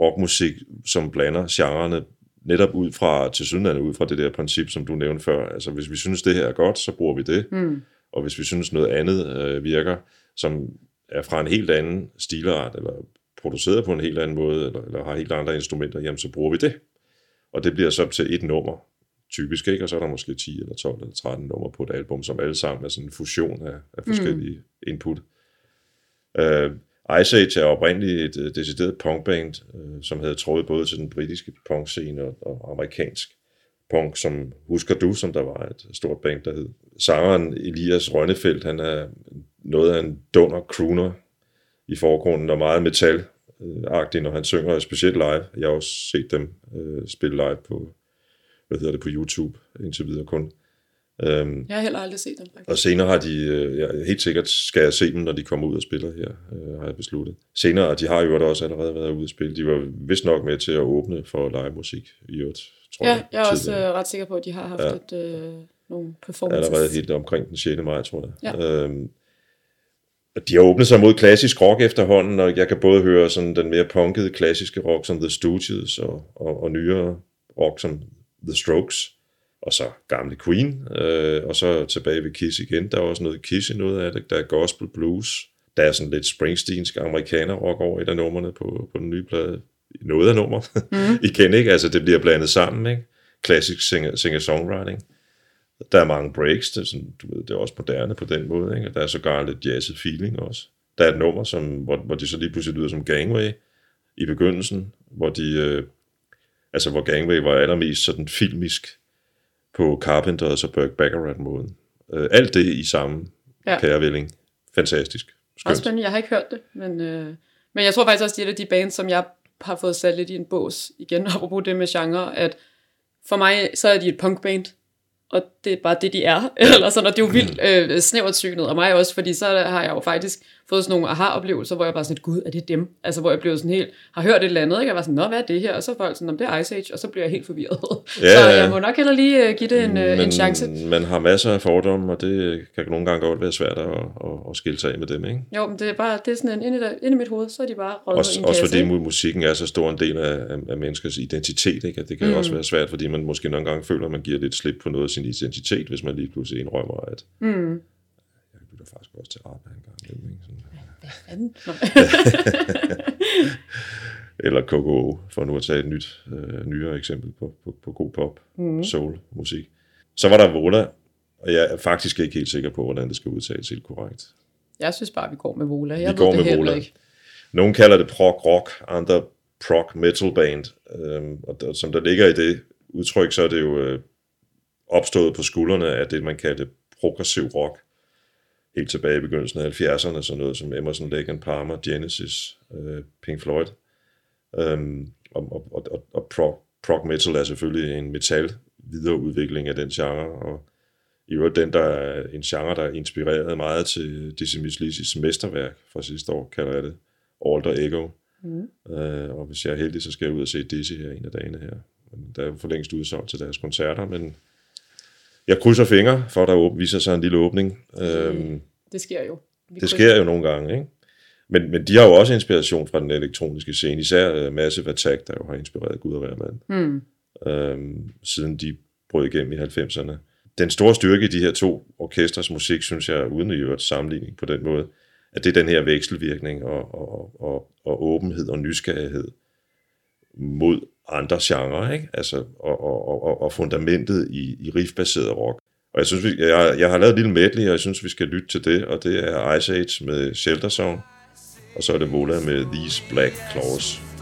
rockmusik, som blander genrerne netop ud fra, til synligheden ud fra det der princip, som du nævnte før. Altså, hvis vi synes, det her er godt, så bruger vi det.
Mm.
Og hvis vi synes, noget andet øh, virker, som er fra en helt anden stilart, eller produceret på en helt anden måde, eller, eller har helt andre instrumenter, jamen så bruger vi det. Og det bliver så til et nummer, typisk, ikke? Og så er der måske 10 eller 12 eller 13 numre på et album, som alle sammen er sådan en fusion af, af forskellige mm. input. Uh, Ice Age er oprindeligt et uh, decideret punkband, uh, som havde trådet både til den britiske punkscene og, og amerikansk punk, som husker du, som der var et stort band, der hed. Sangeren Elias Rønnefeldt, han er noget af en dunder crooner i forgrunden, og meget metal-agtig, når han synger, specielt live. Jeg har også set dem uh, spille live på, hvad hedder det, på YouTube, indtil videre kun. Um,
Jeg har heller aldrig set dem, faktisk.
og senere har de, øh, ja, helt sikkert skal jeg se dem, når de kommer ud og spiller her, øh, har jeg besluttet. Senere, og de har jo også allerede været ude at spille, de var vist nok med til at åbne for live musik i øvrigt, tror
Ja,
jeg.
jeg er også øh, ret sikker på, at de har haft
Ja.
et, øh, nogle performances.
Allerede helt omkring den 6. maj, tror jeg.
Ja.
Øhm, de har åbnet sig mod klassisk rock efterhånden, og jeg kan både høre sådan den mere punkede klassiske rock som The Stooges, og, og, og nyere rock som The Strokes, og så gamle Queen, øh, og så tilbage ved Kiss igen. Der er også noget Kiss i noget af det. Der er gospel blues. Der er sådan lidt Springsteensk amerikaner rock over et af numrene på, på den nye plade. Noget af nummer. Mm. Igen, ikke? Altså, det bliver blandet sammen, ikke? Klassisk singer- singer-songwriting. Der er mange breaks, det er, sådan, du ved, det er også moderne på den måde, ikke? Og der er sågar lidt jazzet feeling også. Der er et nummer, som, hvor, hvor de så lige pludselig lyder som Gangway i begyndelsen, hvor de, øh, altså hvor Gangway var allermest sådan filmisk på Carpenters og Burke Baccarat-måden. Øh, alt det i samme ja. Pærevælling. Fantastisk.
Også
Skønt.
spændende, jeg har ikke hørt det, men, øh, men jeg tror faktisk også, det er et af de bands, som jeg har fået sat lidt i en bås, igen apropos det med genre, at for mig, så er de et punkband, og det er bare det, de er. Eller sådan, og det er jo vildt øh, snævert synet, og mig også, fordi så har jeg jo faktisk fået sådan nogle aha-oplevelser, hvor jeg bare sådan, gud, er det dem? Altså, hvor jeg blev sådan helt, har hørt et eller andet, ikke? Jeg var sådan, nå, hvad er det her? Og så er folk sådan, om det er Ice Age, og så bliver jeg helt forvirret.
Ja,
så jeg må nok heller lige øh, give det en, øh, en chance.
man har masser af fordomme, og det kan nogle gange godt være svært at, at, at skille sig af med dem, ikke?
Jo, men det er bare, det er sådan en, inde, i, inde i mit hoved, så er de bare røget i
Også,
en
også
kasse,
fordi
ikke?
mu- musikken er så stor en del af, af, af menneskers identitet, ikke? At det kan mm. også være svært, fordi man måske nogle gange føler, at man giver lidt slip på noget af sin identitet, hvis man lige pludselig indrømmer, at
Mm.
Jeg lytter faktisk også til rap en gang imellem, ikke? Sådan.
Nå.
Eller KKO, for nu at tage et nyt, øh, nyere eksempel på, på, på god pop, mm. soul musik. Så var der Vola, og jeg er faktisk ikke helt sikker på, hvordan det skal udtales helt korrekt.
Jeg synes bare, vi går med Vola. Jeg
Vi går
det
med Vola.
Ikke.
Nogle kalder det prog rock, andre prog metal band, øhm, og der, som der ligger i det udtryk, så er det jo øh, opstået på skuldrene af det, man kaldte progressiv rock, helt tilbage i begyndelsen af 70'erne, sådan noget som Emerson, Lake and Palmer, Genesis, øh, Pink Floyd. Øhm, og og, og, og, og prog, prog metal er selvfølgelig en metal videreudvikling af den genre, og i øvrigt den, der er en genre, der er inspireret meget til Dizzy Miss Lizzys mesterværk fra sidste år, kalder jeg det, Alter Ego. Mm. Øh, og hvis jeg er heldig, så skal jeg ud og se Dizzy her en af dagene her Der er jo for længst udsolgt til deres koncerter, men jeg krydser fingre for, at der åb- viser sig en lille åbning. Øhm,
Det sker jo. Vi
det
krydser-
sker jo nogle gange, ikke? Men, men de har jo også inspiration fra den elektroniske scene, især uh, Massive Attack, der jo har inspireret Gud og hver mand,
Hmm.
øhm, siden de brød igennem i 90'erne. Den store styrke i de her to orkestres musik, synes jeg, uden at gøre sammenligning på den måde, at det er den her vekselvirkning og, og, og, og åbenhed og nysgerrighed mod andre genrer, ikke? Altså, og, og, og, og fundamentet i, i riffbaseret rock. Og jeg synes, vi, jeg, jeg har lavet et lille medley, og jeg synes, vi skal lytte til det, og det er Ice Age med Shelter Song, og så er det Mola med These Black Claws.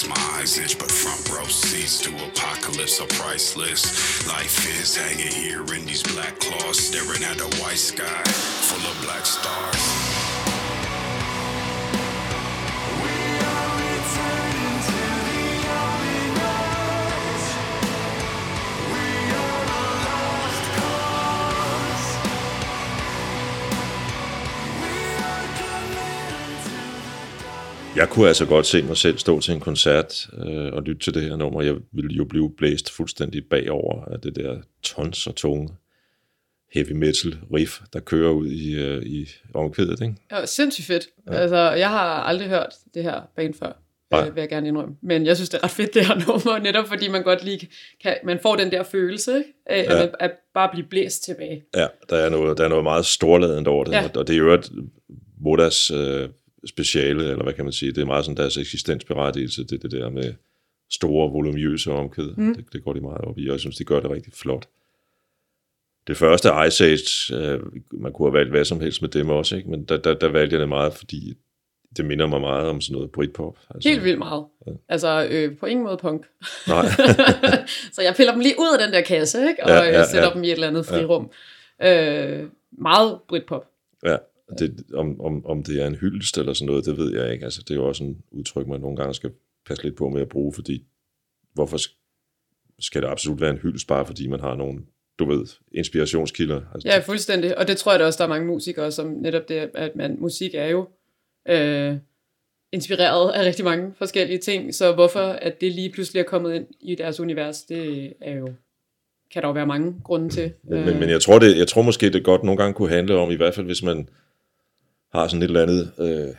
Makes my eyes itch, but front row seats to apocalypse are priceless. Life is hanging here in these black claws, staring at a white sky full of black stars.
Jeg kunne altså godt se mig selv stå til en koncert øh, og lytte til det her nummer. Jeg ville jo blive blæst fuldstændig bagover af det der tons og tunge heavy metal riff, der kører ud i, øh, i omkvædet, ikke?
Ja, sindssygt fedt. Ja. Altså, jeg har aldrig hørt det her band før,
Nej.
øh, vil jeg gerne indrømme. Men jeg synes, det er ret fedt, det her nummer, netop fordi man godt lige kan, man får den der følelse af
Ja.
at, at bare blive blæst tilbage.
Ja, der er noget, der er noget meget storladent over det. Ja. og det er jo et Modas øh, speciale, eller hvad kan man sige, det er meget sådan deres eksistensberettigelse, det, det der med store, volumøse omkvæd. Mm. Det, det går de meget op i, og jeg synes, de gør det rigtig flot. det første Ice Age, øh, man kunne have valgt hvad som helst med dem også, ikke? men der, der, der valgte jeg det meget, fordi det minder mig meget om sådan noget Britpop. Altså,
Helt vildt meget. Altså, øh, på ingen måde punk.
Nej.
så jeg piller dem lige ud af den der kasse, ikke? Og
Ja,
ja,
ja,
ja, sætter
ja.
dem i et eller andet frirum. Ja. Øh, meget Britpop.
Ja, det, om, om, om det er en hyldest eller sådan noget, det ved jeg ikke. Altså, det er jo også en udtryk, man nogle gange skal passe lidt på med at bruge, fordi hvorfor sk- skal det absolut være en hyldest, bare fordi man har nogle, du ved, inspirationskilder? Altså,
Ja, fuldstændig. Og det tror jeg da også, der er mange musikere, som netop det, at man, musik er jo øh, inspireret af rigtig mange forskellige ting, så hvorfor at det lige pludselig er kommet ind i deres univers, det er jo, kan der jo være mange grunde til.
Men, men, men jeg, tror det, jeg tror måske, det godt nogle gange kunne handle om, i hvert fald hvis man har sådan et eller andet, øh,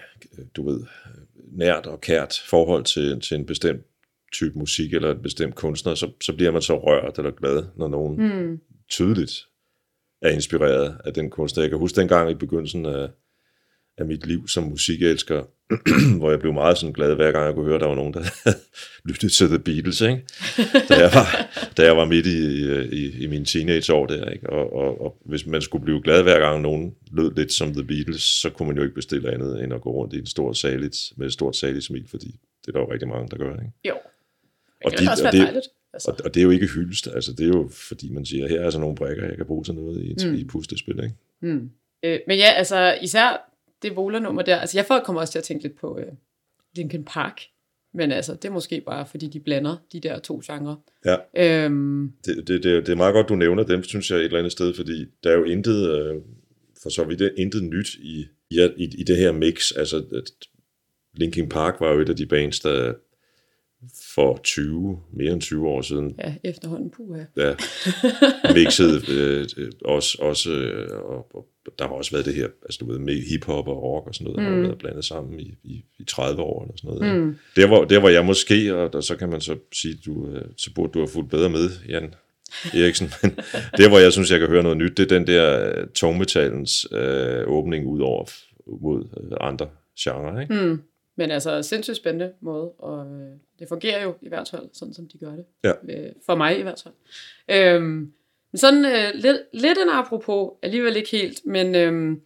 du ved, nært og kært forhold til, til en bestemt type musik eller en bestemt kunstner, så, så bliver man så rørt eller glad, når nogen
Hmm.
tydeligt er inspireret af den kunstner. Jeg kan huske dengang i begyndelsen af, af mit liv som musikelsker, hvor jeg blev meget sådan glad, hver gang jeg kunne høre, at der var nogen, der lyttede til The Beatles, ikke? Da, jeg var, da jeg var midt i, i, i mine teenageår der. Ikke? Og, og, og hvis man skulle blive glad, hver gang nogen lød lidt som The Beatles, så kunne man jo ikke bestille andet, end at gå rundt i en stor saligt, med et stort saligt smil, fordi det er der jo rigtig mange, der gør. Ikke?
Jo.
Og
Og det også
og det-
dejligt. Altså.
Og, og det er jo ikke hyldest, altså det er jo fordi man siger, her er altså nogle brækker, jeg kan bruge til noget i
Mm.
mm. i puslespil. Ikke?
Hmm. Øh, men ja, altså især det Vola-nummer der, altså jeg folk kommer også til at tænke lidt på øh, Linkin Park, men altså det er måske bare, fordi de blander de der to genrer.
Ja.
Øhm,
Det, det, det, det er meget godt, du nævner dem, synes jeg, et eller andet sted, fordi der er jo intet, øh, for så vidt, intet nyt i, i, i, i det her mix. Altså, Linkin Park var jo et af de bands, der for 20, mere end 20 år siden,
ja, efterhånden, puha.
ja, mixede øh, øh, også, også øh, og, og der har også været det her, altså du ved, med hiphop og rock og sådan noget, mm. der har været blandet sammen i, i, i 30 år eller sådan noget.
Mm.
Der, hvor, der hvor jeg måske, og der, så kan man så sige, du, øh, så burde du have fulgt bedre med, Jan Eriksen, men der hvor jeg synes, jeg kan høre noget nyt, det er den der øh, tungmetallens øh, åbning ud over mod øh, andre genrer, ikke?
Mm. Men altså, sindssygt spændende måde, og øh, det fungerer jo i hvert fald, sådan som de gør det.
Ja.
Øh, for mig i hvert fald. Øhm, men sådan øh, lidt, lidt en apropos, alligevel ikke helt, men øhm,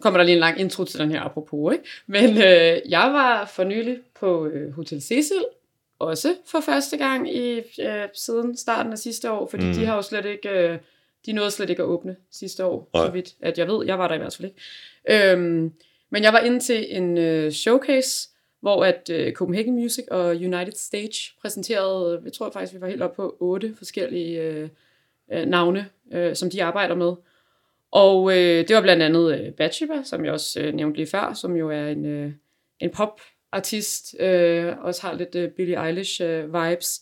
kommer der lige en lang intro til den her apropos, ikke? Men øh, jeg var for nylig på øh, Hotel Cecil, også for første gang i øh, siden starten af sidste år, fordi
mm.
de har jo slet ikke, øh, de nåede slet ikke at åbne sidste år,
Nej.
så vidt at jeg ved, jeg var der i hvert fald ikke. Øhm, men jeg var inde til en øh, showcase, hvor at øh, Copenhagen Music og United Stage præsenterede, jeg tror faktisk, vi var helt oppe på otte forskellige øh, øh, navne, øh, som de arbejder med. Og øh, det var blandt andet øh, Bathsheba, som jeg også øh, nævnte lige før, som jo er en, øh, en popartist, øh, også har lidt øh, Billie Eilish øh, vibes.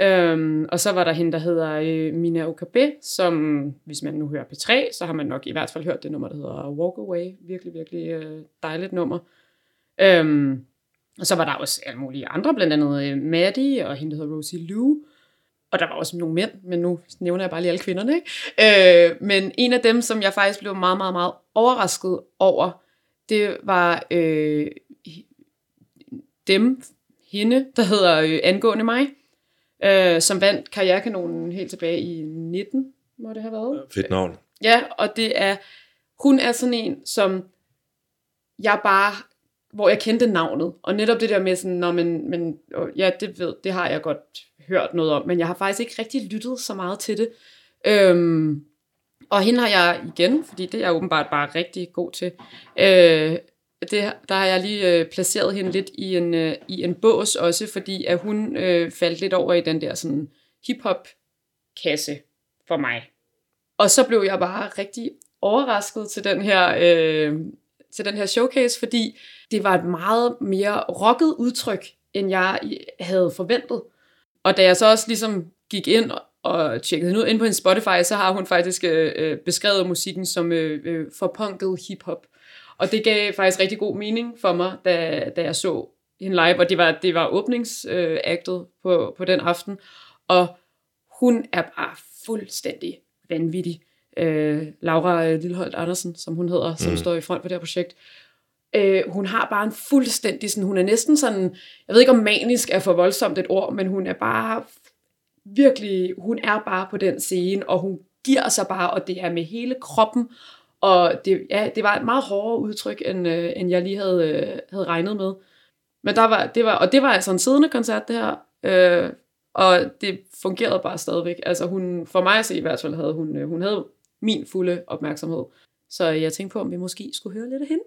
Øhm, og så var der hende, der hedder øh, Mina Okabe, som, hvis man nu hører P3, så har man nok i hvert fald hørt det nummer, der hedder Walk Away. Virkelig, virkelig øh, dejligt nummer. Øhm, og så var der også alle mulige andre, blandt andet øh, Maddie og hende, der hedder Rosie Lou. Og der var også nogle mænd, men nu nævner jeg bare lige alle kvinderne. Ikke? Øh, men en af dem, som jeg faktisk blev meget, meget, meget overrasket over, det var øh, dem, hende, der hedder øh, Angående mig, øh, som vandt Karrierekanonen helt tilbage i 19, må det have været.
Fedt navn.
Ja, og det er, hun er sådan en, som jeg bare, hvor jeg kendte navnet, og netop det der med sådan, når men, men ja, det ved, det har jeg godt hørt noget om, men jeg har faktisk ikke rigtig lyttet så meget til det. Øhm, og hende har jeg igen, fordi det er jeg åbenbart bare rigtig god til, øh, det, der har jeg lige øh, placeret hende lidt i en, øh, i en bås også, fordi at hun øh, faldt lidt over i den der sådan hip-hop-kasse for mig. Og så blev jeg bare rigtig overrasket til den her, øh, til den her showcase, fordi det var et meget mere rocket udtryk, end jeg havde forventet. Og da jeg så også ligesom gik ind og- tjekkede hende ud ind på hendes Spotify, så har hun faktisk øh, øh beskrevet musikken som øh, øh, forpunket hiphop. Og det gav faktisk rigtig god mening for mig, da, da jeg så hende live, og det var, det var åbningsaktet øh, på, på den aften. Og hun er bare fuldstændig vanvittig. Øh, Laura Lilleholdt Andersen, som hun hedder, som
Mm.
står i front for det her projekt. Øh, hun har bare en fuldstændig sådan, hun er næsten sådan, jeg ved ikke om manisk er for voldsomt et ord, men hun er bare virkelig, hun er bare på den scene, og hun giver sig bare, og det er med hele kroppen, og det, ja, det var et meget hårdere udtryk, end, øh, end jeg lige havde, øh, havde regnet med. Men der var, det var, og det var altså en siddende koncert, det her. Øh, og det fungerede bare stadigvæk. Altså hun, for mig at se i hvert fald, havde hun, øh, hun havde min fulde opmærksomhed. Så jeg tænkte på, om vi måske skulle høre lidt af hende.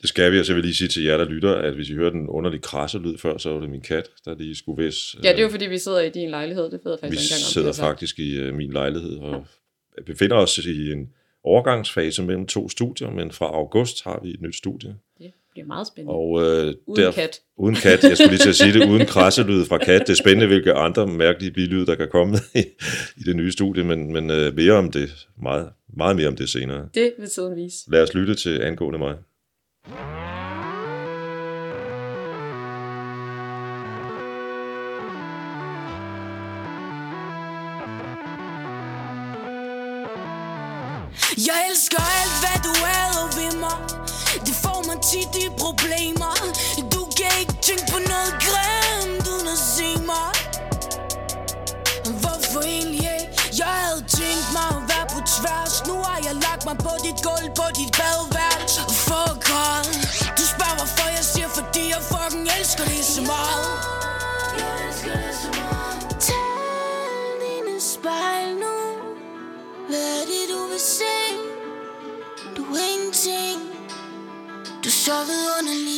Det skal vi, og så vil lige sige til jer, der lytter, at hvis I hører den underlige krasse lyd før, så var det min kat, der lige skulle vis.
Ja, det er jo fordi, vi sidder i din lejlighed. Det ved jeg
Vi
faktisk ikke engang om.
sidder
det sagt.
faktisk i øh, min lejlighed og befinder os i en overgangsfase mellem to studier, men fra august har vi et nyt studie.
Det bliver meget spændende.
Og, øh,
Uden kat.
Uden kat, jeg skulle lige til at sige det, uden krasselyd fra kat. Det er spændende, hvilke andre mærkelige bilyde, der kan komme i, i det nye studie, men, men øh, mere om det, meget, meget mere om det senere.
Det vil tiden vise.
Lad os lytte til angående mig.
Jeg elsker alt, hvad du er ved mig. Det får mig tit i problemer. Du kan ikke tænke på noget grimt uden at se mig. Hvorfor egentlig? Ikke? Jeg havde tænkt mig at være på tværs. Nu har jeg lagt mig på dit gulv på dit badeværelse. Så vidunderlig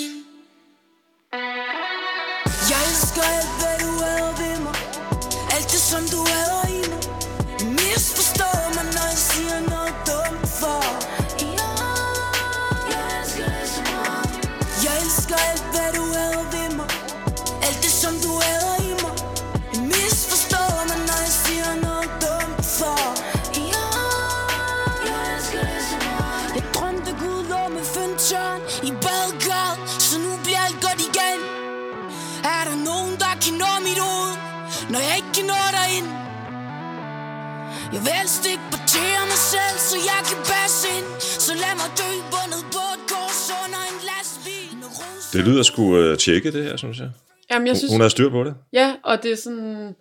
Det
lyder sgu uh, tjekke, det her, synes jeg.
Jamen, jeg synes,
Hun har styr på det.
Ja, og det er sådan...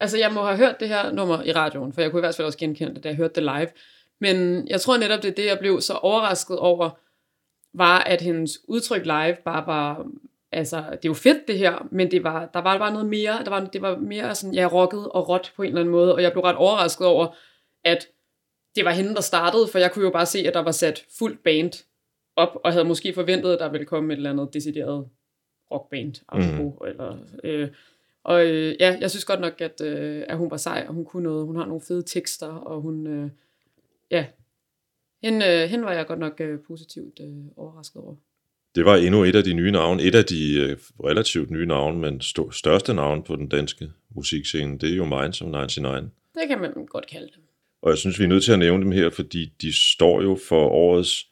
Altså, jeg må have hørt det her nummer i radioen, for jeg kunne i hvert fald også genkende det, da jeg hørte det live. Men jeg tror netop, det er det, jeg blev så overrasket over, var, at hendes udtryk live bare var... Altså, det er jo fedt det her, men det var, der var bare noget mere. Der var, det var mere sådan, jeg rockede og råt på en eller anden måde, og jeg blev ret overrasket over, at det var hende, der startede, for jeg kunne jo bare se, at der var sat fuldt band op, og havde måske forventet, at der ville komme et eller andet decideret rockband, apropos, mm. eller... Øh, og øh, ja, jeg synes godt nok, at, øh, at hun var sej, og hun kunne noget. Hun har nogle fede tekster, og hun... Øh, ja, hende, øh, hende var jeg godt nok øh, positivt øh, overrasket over.
Det var endnu et af de nye navne, et af de øh, relativt nye navne, men st- største navn på den danske musikscene, det er jo Minds of 99.
Det kan man godt kalde det.
Og jeg synes, vi er nødt til at nævne dem her, fordi de står jo for årets,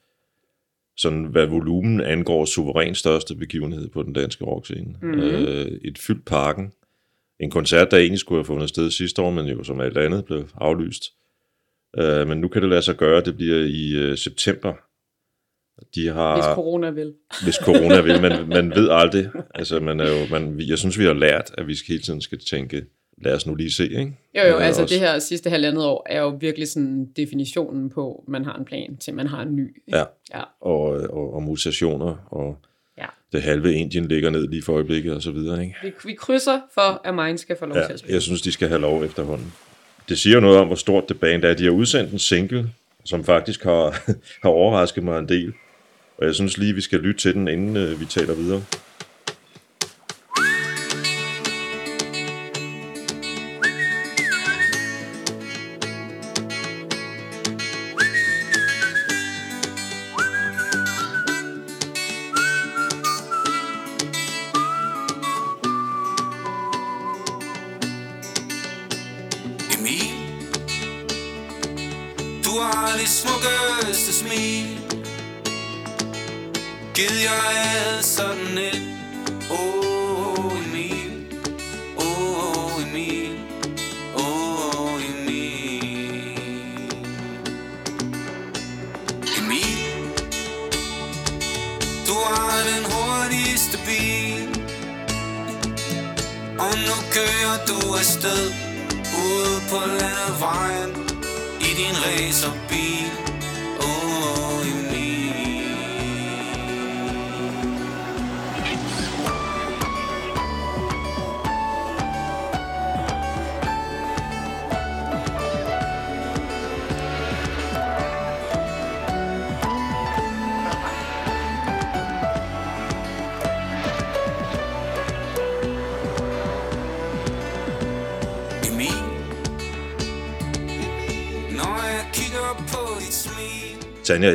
sådan hvad volumen angår, suveræn største begivenhed på den danske rockscene. Mm-hmm. Øh, et fyldt parken. En koncert, der egentlig skulle have fundet sted sidste år, men jo som alt andet blev aflyst. Øh, men nu kan det lade sig gøre, det bliver i øh, september. De har,
Hvis corona vil.
hvis corona vil. Man, man ved aldrig. Altså, man er jo, man, jeg synes, vi har lært, at vi skal hele tiden skal tænke, lad os nu lige se, ikke?
Jo, jo,
Øh,
altså
også-
det her sidste halvandet år er jo virkelig sådan definitionen på, at man har en plan til, man har en ny. ikke?
Ja,
Ja,
og, og, og mutationer, og
ja.
det halve Indien ligger ned lige for øjeblikket, og så videre, ikke?
Vi, vi krydser for, at Mind skal få lov
Ja,
til at spille.
jeg synes, de skal have lov efterhånden. Det siger jo noget om, hvor stort det band er. De har udsendt en single, som faktisk har, har overrasket mig en del. Og jeg synes lige, vi skal lytte til den, inden øh, vi taler videre.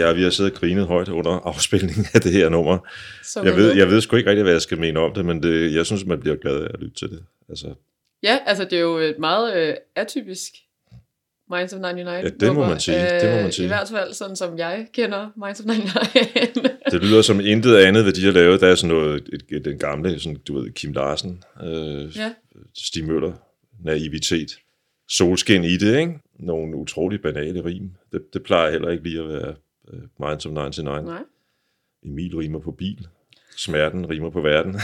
Jeg,
vi har siddet og grinet højt under afspilningen af det her nummer.
Så
Jeg ved, jeg ved sgu ikke rigtig, hvad jeg skal mene om det, men det, jeg synes, man bliver glad af at lytte til det. Altså,
Ja, altså det er jo et meget øh, atypisk Minds of 99
Ja, det må man sige, det må man sige.
I hvert fald sådan, som jeg kender Minds of 99.
det lyder som intet andet, hvad de har lavet. Der er sådan noget, et, et, den gamle, sådan, du ved, Kim Larsen, øh,
ja.
Stig Møller, naivitet, solskin i det, ikke? Nogle utrolig banale rim. Det, det plejer heller ikke lige at være øh, Minds of 99.
Nej.
Emil rimer på bil. Smerten rimer på verden.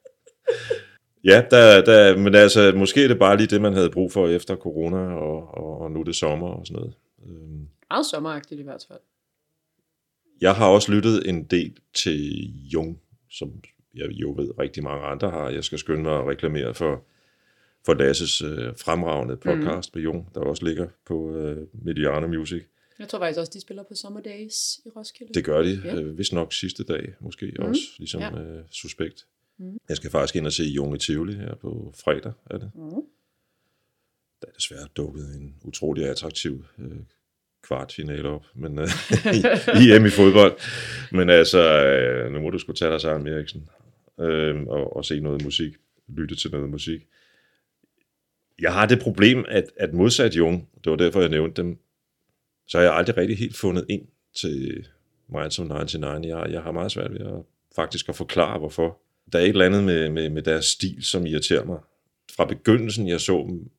ja, der, der, men altså, måske er det bare lige det, man havde brug for efter corona, og, og, og nu er det sommer og sådan noget. Øhm,
Meget sommeragtigt i hvert fald.
Jeg har også lyttet en del til Jung, som jeg jo ved rigtig mange andre har. Jeg skal skynde mig at reklamere for, for Lasses øh, fremragende podcast mm. med Jung, der også ligger på øh, Mediano Music.
Jeg tror faktisk også, de spiller på Summer Days i Roskilde.
Det gør de,
Ja.
ja. øh, nok sidste dag måske mm. også, ligesom
Ja.
øh, Suspekt. Mm. Jeg skal faktisk ind og se Jung i Tivoli her på fredag, er det.
Mm.
Der er desværre dukket en utrolig attraktiv øh, kvartfinale op, men øh, i, i EM i fodbold. Men altså, øh, nu må du sgu tage dig sammen, Eriksen, øh, og, og se noget musik, lytte til noget musik. Jeg har det problem, at, at modsat Jung, det var derfor, jeg nævnte dem, så har jeg aldrig rigtig helt fundet ind til Minds of 99. Jeg, jeg har meget svært ved at faktisk at forklare, hvorfor. Der er et eller andet med, med, med deres stil, som irriterer mig. Fra begyndelsen, jeg så dem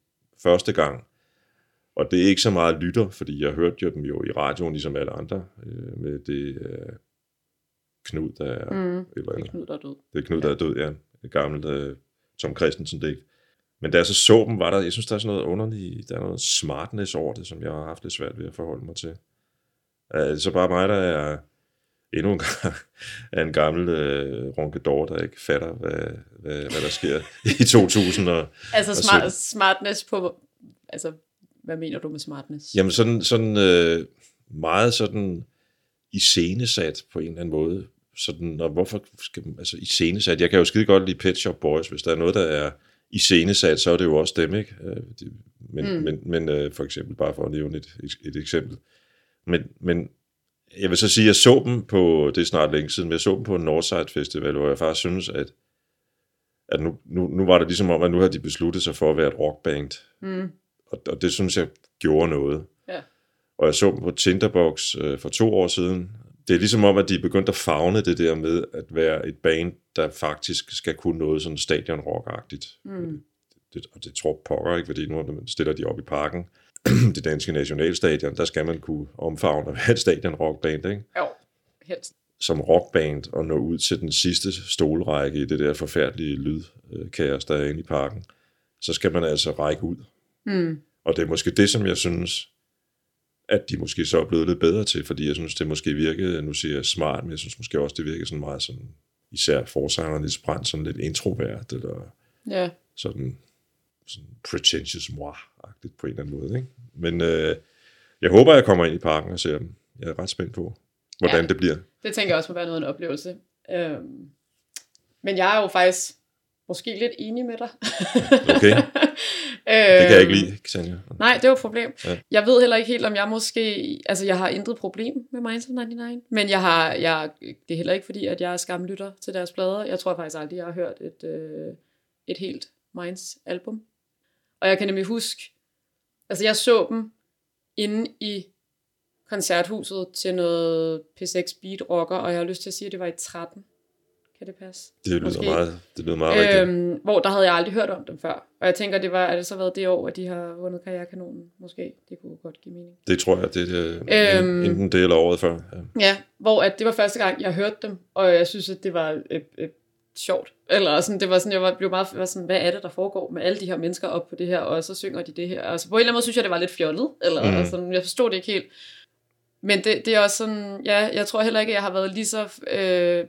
første gang, og det er ikke så meget lytter, fordi jeg hørte jo dem jo i radioen, ligesom alle andre, øh, med det øh, Knud, der er
Mm.
eller
Det er Knud, der er død.
Det er Knud, der er død, ja. Et gammelt øh, Tom Christensen digt. Men da jeg så så dem, var der, jeg synes, der er sådan noget underligt, der er noget smartness over det, som jeg har haft lidt svært ved at forholde mig til. Er det så bare mig, der er endnu en gang er en gammel øh, ronkedor, der ikke fatter, hvad, hvad, hvad der sker i 2000. Og,
Altså
og
smart,
sytten.
smartness på... Altså, hvad mener du med smartness?
Jamen sådan, sådan øh, meget sådan iscenesat på en eller anden måde. Sådan, og hvorfor skal altså iscenesat? Jeg kan jo skide godt lide Pet Shop Boys. Hvis der er noget, der er iscenesat, så er det jo også dem, ikke? Øh, Men,
mm.
men, men øh, for eksempel, bare for at nævne et, et eksempel. Men, men jeg vil så sige, at jeg så dem på, det er snart længe siden, men jeg så dem på en Northside Festival, hvor jeg faktisk synes, at, at nu, nu, nu var det ligesom om, at nu har de besluttet sig for at være et rockband.
Mm.
Og, og det synes jeg gjorde noget.
Ja.
Og jeg så dem på Tinderbox øh, for to år siden. Det er ligesom om, at de er begyndt at fagne det der med at være et band, der faktisk skal kunne noget sådan stadionrock-agtigt.
Mm.
Det, og det tror pokker ikke, fordi nu når man stiller de op i parken. det danske nationalstadion, der skal man kunne omfavne at være et stadionrockband, ikke?
Jo, helst.
som rockband og nå ud til den sidste stolrække i det der forfærdelige lydkaos, der er inde i parken, så skal man altså række ud.
Mm.
Og det er måske det, som jeg synes, at de måske så er blevet lidt bedre til, fordi jeg synes, det måske virkede, nu siger jeg smart, men jeg synes måske også, det virkede sådan meget sådan, især forsangeren lidt sprændt, sådan lidt introvert, eller
Ja.
sådan, sådan pretentious moi-agtigt på en eller anden måde. Ikke? Men øh, jeg håber, jeg kommer ind i parken og ser dem. Jeg er ret spændt på, hvordan
ja.
det bliver.
Det tænker jeg også må være noget af en oplevelse. Øhm, men jeg er jo faktisk måske lidt enig med dig.
Okay. Det kan jeg ikke lide, Xenia.
Nej, det jo et problem.
Ja.
Jeg ved heller ikke helt, om jeg måske... Altså, jeg har intet problem med Minds of 99. Men jeg har, jeg, det er heller ikke fordi, at jeg er skamlytter til deres plader. Jeg tror faktisk aldrig, jeg har hørt et, øh, et helt Minds album. Og jeg kan nemlig huske... Altså, jeg så dem inde i koncerthuset til noget P6 Beat Rocker, og jeg har lyst til at sige, at det var i 13. Kan det passe?
Det lyder
Måske.
meget, det lyder meget rigtigt.
Øhm, hvor der havde jeg aldrig hørt om dem før. Og jeg tænker, det var, er det så været det år, at de har vundet karrierekanonen? Måske. Det kunne godt give mening.
Det tror jeg, det er
Øhm.
enten det eller året før. Ja.
Ja, hvor at det var første gang, jeg hørte dem, og jeg synes, at det var et, et sjovt. Eller sådan, det var sådan, jeg var, blev meget var sådan, hvad er det, der foregår med alle de her mennesker op på det her, og så synger de det her. Altså på en eller anden måde synes jeg, det var lidt fjollet, eller
Mm.
sådan, jeg forstod det ikke helt. Men det, det er også sådan, ja, jeg tror heller ikke, at jeg har været lige så øh,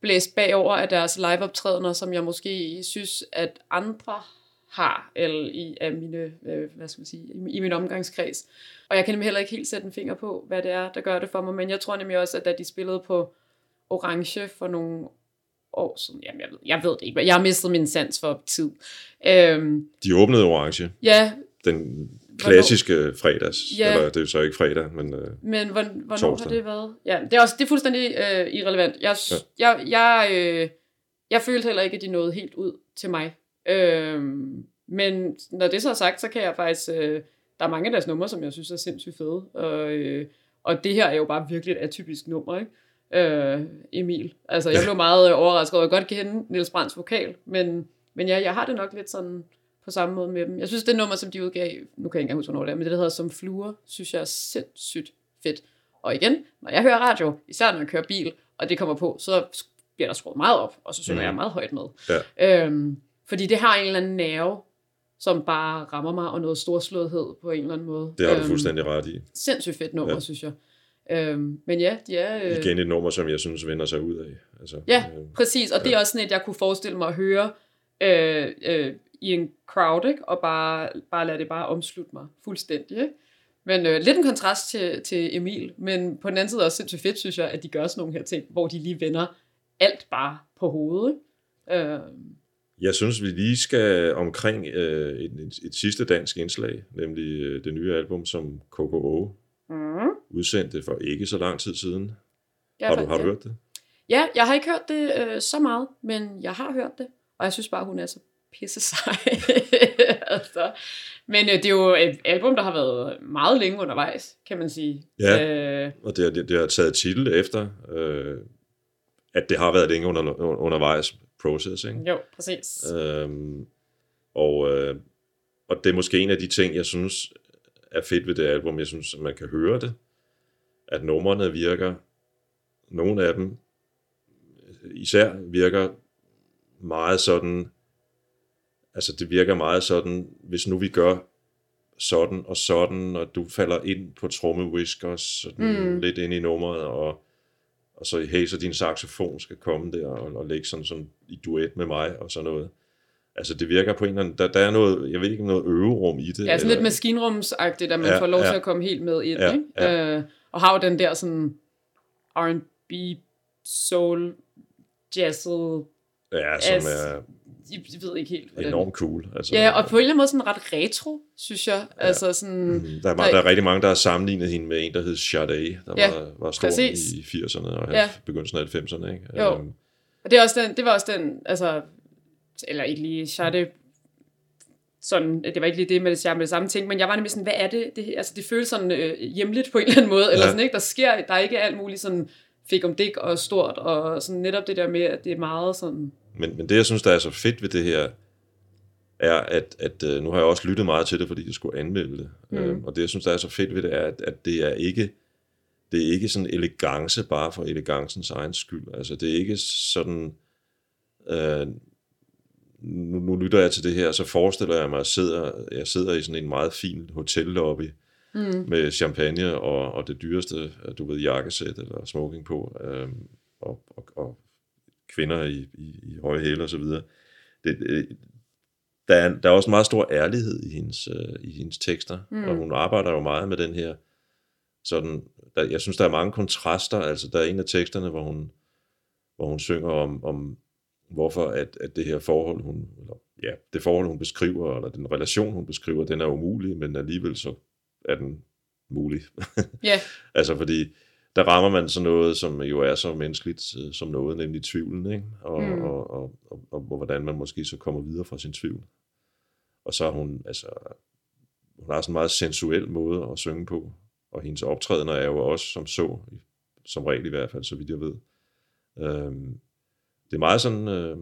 blæst bagover af deres liveoptrædener, som jeg måske synes, at andre har, eller i af mine, øh, hvad skal man sige, i, i min omgangskreds. Og jeg kan nemlig heller ikke helt sætte en finger på, hvad det er, der gør det for mig, men jeg tror nemlig også, at da de spillede på Orange for nogle år siden, jamen jeg ved, jeg ved det ikke, men jeg har mistet min sans for tid. Øhm,
De åbnede Orange,
ja,
den klassiske fredags.
Ja.
Eller det er jo så ikke fredag, men øh,
Men hvor, hvornår
Torsdag.
har det været? Ja, det er, også, det er fuldstændig øh, irrelevant. Jeg, ja. jeg, jeg, øh, jeg følte heller ikke, at de nåede helt ud til mig. Øh, men når det så er sagt, så kan jeg faktisk... Øh, der er mange af deres numre, som jeg synes er sindssygt fede. Og, øh, og det her er jo bare virkelig et atypisk nummer, ikke? Øh, Emil. Altså, jeg blev meget øh, overrasket over, at jeg godt kende Niels Brands vokal, men, men ja, jeg har det nok lidt sådan på samme måde med dem. Jeg synes, det nummer, som de udgav, nu kan jeg ikke engang huske, hvornår det er, men det, der hedder Som Fluer, synes jeg er sindssygt fedt. Og igen, når jeg hører radio, især når jeg kører bil, og det kommer på, så bliver der skruet meget op, og så synger
Mhm.
mm. jeg meget højt med.
Ja.
Øhm, fordi det har en eller anden nerve, som bare rammer mig, og noget storslåethed på en eller anden måde.
det har du
Øhm,
fuldstændig ret i.
Sindssygt fedt nummer,
Ja.
ja. synes jeg. Øhm, men ja, de er... Øh,
Igen et nummer, som jeg synes vender sig ud af. Altså,
Ja,
øh,
præcis. Og det er også sådan et, jeg kunne forestille mig at høre øh, øh, i en crowd, ikke? og bare, bare lade det bare omslutte mig fuldstændig. Ikke? Men øh, lidt en kontrast til, til Emil, men på den anden side også sindssygt fedt, synes jeg, at de gør sådan nogle her ting, hvor de lige vender alt bare på hovedet. Ikke? Øh,
Jeg synes, vi lige skal omkring øh, et, et, et sidste dansk indslag, nemlig øh, det nye album, som KKO
mm.
udsendte for ikke så lang tid siden.
jeg,
Har du, har du hørt det?
Ja, jeg har ikke hørt det øh, så meget, men jeg har hørt det, og jeg synes bare, hun er så pisse sej. altså. Men øh, det er jo et album, der har været meget længe undervejs, kan man sige.
Ja.
Øh,
Og det, har- det, det har taget titel efter, øh, at det har været længe under, undervejs proces, ikke?
jo, præcis.
Øhm, og, øh, og det er måske en af de ting, jeg synes er fedt ved det album. Jeg synes, at man kan høre det. At numrene virker, nogle af dem især virker meget sådan, altså det virker meget sådan, hvis nu vi gør sådan og sådan, og du falder ind på trommewhiskers, sådan
Mm.
lidt ind i nummeret, og, og så hey, så din saxofon skal komme der og, og lægge sådan, sådan i duet med mig og sådan noget. Altså det virker på en eller anden, der, der er noget, jeg ved ikke, noget øverum i det.
Ja, sådan
eller-
lidt maskinrumsagtigt, at man
Ja,
får lov
ja.
til at komme helt med ind,
Ja,
ikke?
ja.
Øh, og har jo den der sådan R&B, soul, jazzet,
Ja, som er
jeg ved ikke helt, hvordan...
enormt cool. Altså,
Ja, og på en eller anden måde sådan ret retro, synes jeg. Ja. Altså sådan...
Mm, Der er, mange, der er rigtig mange, der har sammenlignet hende med en, der hed Sade, der
Ja,
var, var stor
præcis.
i 80'erne og
Ja.
begyndelsen af 90'erne. Ikke?
Jo.
Øhm,
Og det, er også den, det var også den, altså, eller ikke lige Sade, sådan, det var ikke lige det med det, med det samme ting, men jeg var nemlig sådan, hvad er det? det altså, det føles sådan øh, hjemligt på en eller anden måde, eller
Ja.
sådan, ikke? Der sker, der er ikke alt muligt sådan fik om dæk og stort, og sådan netop det der med, at det er meget sådan,
Men, men det, jeg synes, der er så fedt ved det her, er, at, at øh, nu har jeg også lyttet meget til det, fordi jeg skulle anmelde det.
Mm.
Mm. Øhm, og det, jeg synes, der er så fedt ved det, er, at, at det er ikke det er ikke sådan elegance bare for elegancens egen skyld. Altså, det er ikke sådan... Øh, nu, nu lytter jeg til det her, så forestiller jeg mig, at jeg sidder, jeg sidder i sådan en meget fin hotellobby
mm,
med champagne og, og det dyreste, du ved, jakkesæt eller smoking på, øh, og, og, og kvinder i, i, i høje hæle og så videre. Det, det, der, er, der er også meget stor ærlighed i hendes, øh, i hendes tekster,
Mm.
mm. og hun arbejder jo meget med den her, sådan, der, jeg synes, der er mange kontraster, altså der er en af teksterne, hvor hun, hvor hun synger om, om hvorfor at, at det her forhold, hun, eller, ja, det forhold, hun beskriver, eller den relation, hun beskriver, den er umulig, men alligevel så er den mulig.
ja,
altså fordi, der rammer man sådan noget, som jo er så menneskeligt øh, som noget, nemlig tvivlen, ikke? Og,
Mm.
og, og, og, og, og hvordan man måske så kommer videre fra sin tvivl. Og så er hun, altså, hun har sådan en meget sensuel måde at synge på, og hendes optrædener er jo også som så, som regel i hvert fald, så vidt jeg ved. Øhm, det er meget sådan, øh,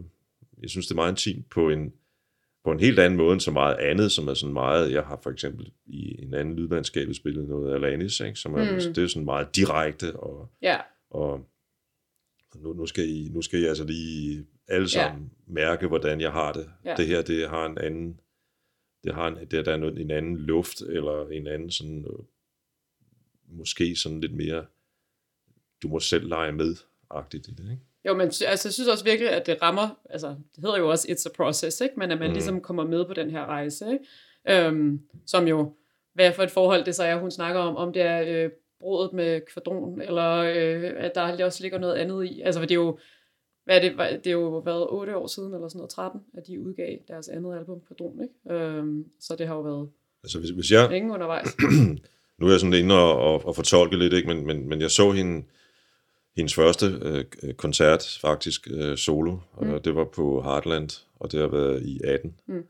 jeg synes det er meget intimt på en, på en helt anden måde end så meget andet, som er sådan meget, jeg har for eksempel i en anden lydlandskab spillet noget Alanis, ikke, som er,
Mm.
det er sådan meget direkte og,
ja,
og, nu, nu, skal I, nu skal I altså lige alle sammen ja. mærke, hvordan jeg har det.
Ja.
Det her, det har en anden, det har en, det, der er noget, en anden luft, eller en anden sådan, øh, måske sådan lidt mere, du må selv lege med, agtigt i det, ikke?
Jo, men altså, jeg synes også virkelig, at det rammer, altså det hedder jo også It's a Process, ikke? men at man mm. ligesom kommer med på den her rejse, ikke? Øhm, som jo, hvad for et forhold det så er, hun snakker om, om det er øh, brødet med kvadron, eller øh, at der også ligger noget andet i. Altså, det er jo, hvad er det, det er jo været 8 år siden, eller sådan noget, 13, at de udgav deres andet album, Kvadron, ikke? Øhm, så det har jo været
Altså hvis, hvis jeg,
længe undervejs.
nu er jeg sådan inde og, og, og fortolke lidt, ikke? Men, men, men jeg så hende, hendes første øh, koncert faktisk øh, solo, mm. og det var på Heartland, og det har været i 18.
Mm.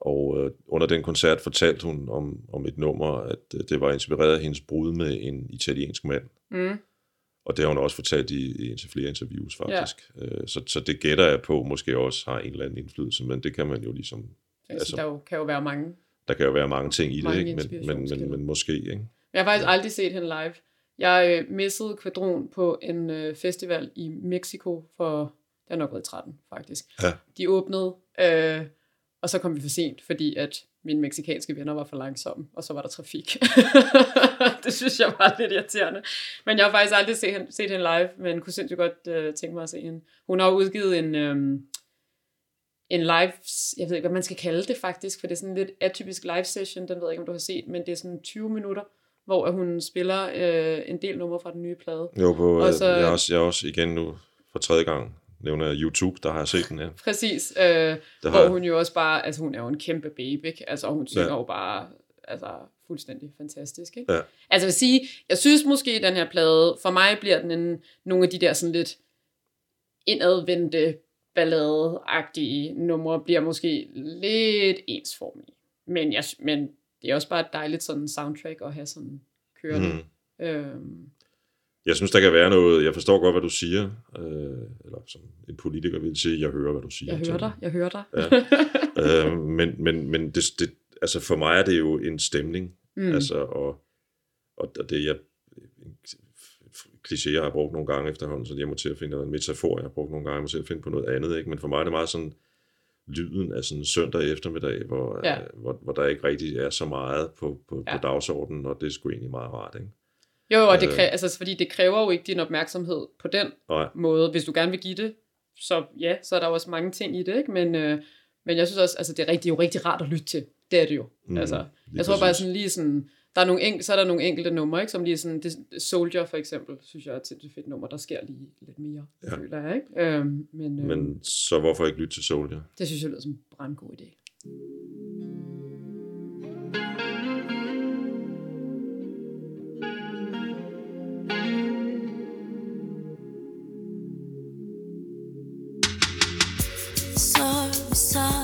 Og øh, under den koncert fortalte hun om, om et nummer, at øh, det var inspireret af hendes brud med en italiensk mand.
Mm.
Og det har hun også fortalt i, i indtil flere interviews faktisk. Ja. Øh, så, så det gætter jeg på måske også har en eller anden indflydelse, men det kan man jo ligesom...
Altså,
Altså-
der jo, kan jo være mange
Der kan jo være mange ting i
Mange
det, ikke? Men, men, men, men måske, ikke?
Jeg har faktisk aldrig set hende live. Jeg øh, missede Kvadron på en øh, festival i Mexico for, det har nok været i 13 faktisk.
Ja.
De åbnede, øh, og så kom vi for sent, fordi at mine meksikanske venner var for langsomme, og så var der trafik. det synes jeg var lidt irriterende. Men jeg har faktisk aldrig set hende, set hende live, men kunne sindssygt godt øh, tænke mig at se hende. Hun har udgivet en, øh, en live, jeg ved ikke, hvad man skal kalde det faktisk, for det er sådan en lidt atypisk live session, den ved jeg ikke, om du har set, men det er sådan 20 minutter, hvor hun spiller øh, en del numre fra den nye plade.
Jo, på,
Og
og
så-
jeg, også, jeg også igen nu for tredje gang nævner jeg YouTube, der har jeg set den her.
Præcis, øh,
har
hvor hun jo også bare, altså hun er jo en kæmpe baby, ikke? Altså hun synger
Ja.
jo bare, altså fuldstændig fantastisk, ikke?
Ja.
Altså jeg vil sige, jeg synes måske, at den her plade, for mig bliver den en, nogle af de der sådan lidt indadvendte balladeagtige numre, bliver måske lidt ensformige. Men, jeg, men det er også bare et dejligt sådan soundtrack at have sådan kørende. Mm. Øhm,
Jeg synes, der kan være noget, jeg forstår godt, hvad du siger, øh, eller som en politiker vil sige, jeg hører, hvad du siger.
jeg hører dig, jeg hører dig.
Ja. øh, men men, men det, det, altså for mig er det jo en stemning,
Mm.
altså, og, og det jeg, en kliché, jeg har brugt nogle gange efterhånden, så jeg må til at finde en metafor, jeg har brugt nogle gange, jeg må til at finde på noget andet, ikke? men for mig er det meget sådan, lyden af sådan en søndag eftermiddag, hvor,
Ja.
ja. hvor, hvor der ikke rigtig er så meget på, på,
Ja.
på dagsordenen, og det er sgu egentlig meget rart, ikke?
Jo, og det,
Øh.
kræ- altså, fordi det kræver jo ikke din opmærksomhed på den
Nej.
måde. Hvis du gerne vil give det, så ja, så er der jo også mange ting i det, ikke? Men, øh, men jeg synes også, altså det er, rigtig, det er jo rigtig rart at lytte til. Det er det jo. Mm, altså, jeg tror bare sådan lige sådan, der er nogle enk- så er der nogle enkelte numre, ikke? Som lige sådan, det, Soldier for eksempel, synes jeg er et fedt nummer, der sker lige lidt mere, ja. Føler jeg, ikke? Øhm, men, øhm,
Men så hvorfor ikke lytte til Soldier?
det synes jeg lyder som en brandgod idé.
Sorry, solitary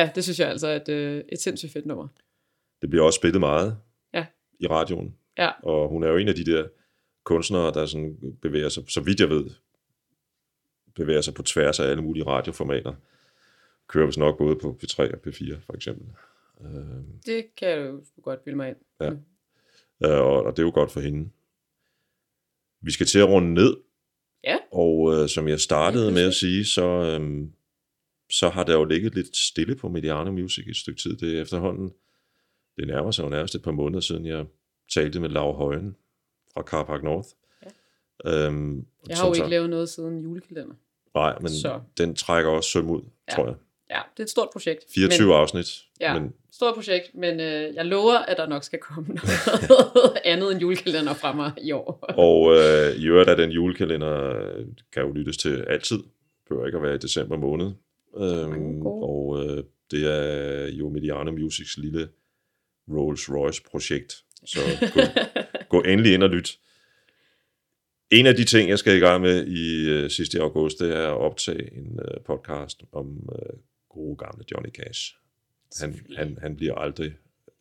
Ja, det synes jeg altså er et, øh, et sindssygt fedt nummer.
Det bliver også spillet meget
Ja.
i radioen.
Ja.
Og hun er jo en af de der kunstnere, der sådan bevæger sig, så vidt jeg ved, bevæger sig på tværs af alle mulige radioformater. Kører vist nok både på P3 og P4, for eksempel. Øh,
Det kan jeg jo sgu godt bilde mig ind.
Ja. Øh, og, og det er jo godt for hende. Vi skal til at runde ned.
Ja.
Og øh, som jeg startede med at sige, så, øh, så har der jo ligget lidt stille på Mediano Music i et stykke tid. Det er efterhånden, det nærmer sig jo nærmest et par måneder siden, jeg talte med Laura Højen fra Carpark North. Ja. Øhm,
Jeg har jo ikke lavet noget siden julekalender.
Nej, men
Så.
den trækker også søm ud,
Ja.
tror jeg.
Ja, det er et stort projekt.
24
men,
afsnit.
Ja,
Men
stort projekt, men øh, jeg lover, at der nok skal komme noget andet end julekalender fra mig i år.
Og øh, i øvrigt er den julekalender, kan jo lyttes til altid. Det behøver ikke at være i december måned. Øhm, og øh, det er jo Mediano Musics lille Rolls Royce projekt. Så gå, gå endelig ind og lyt. En af de ting, jeg skal i gang med i øh, sidste august, det er at optage en øh, podcast om øh, gode gamle Johnny Cash. Han, han, han bliver aldrig,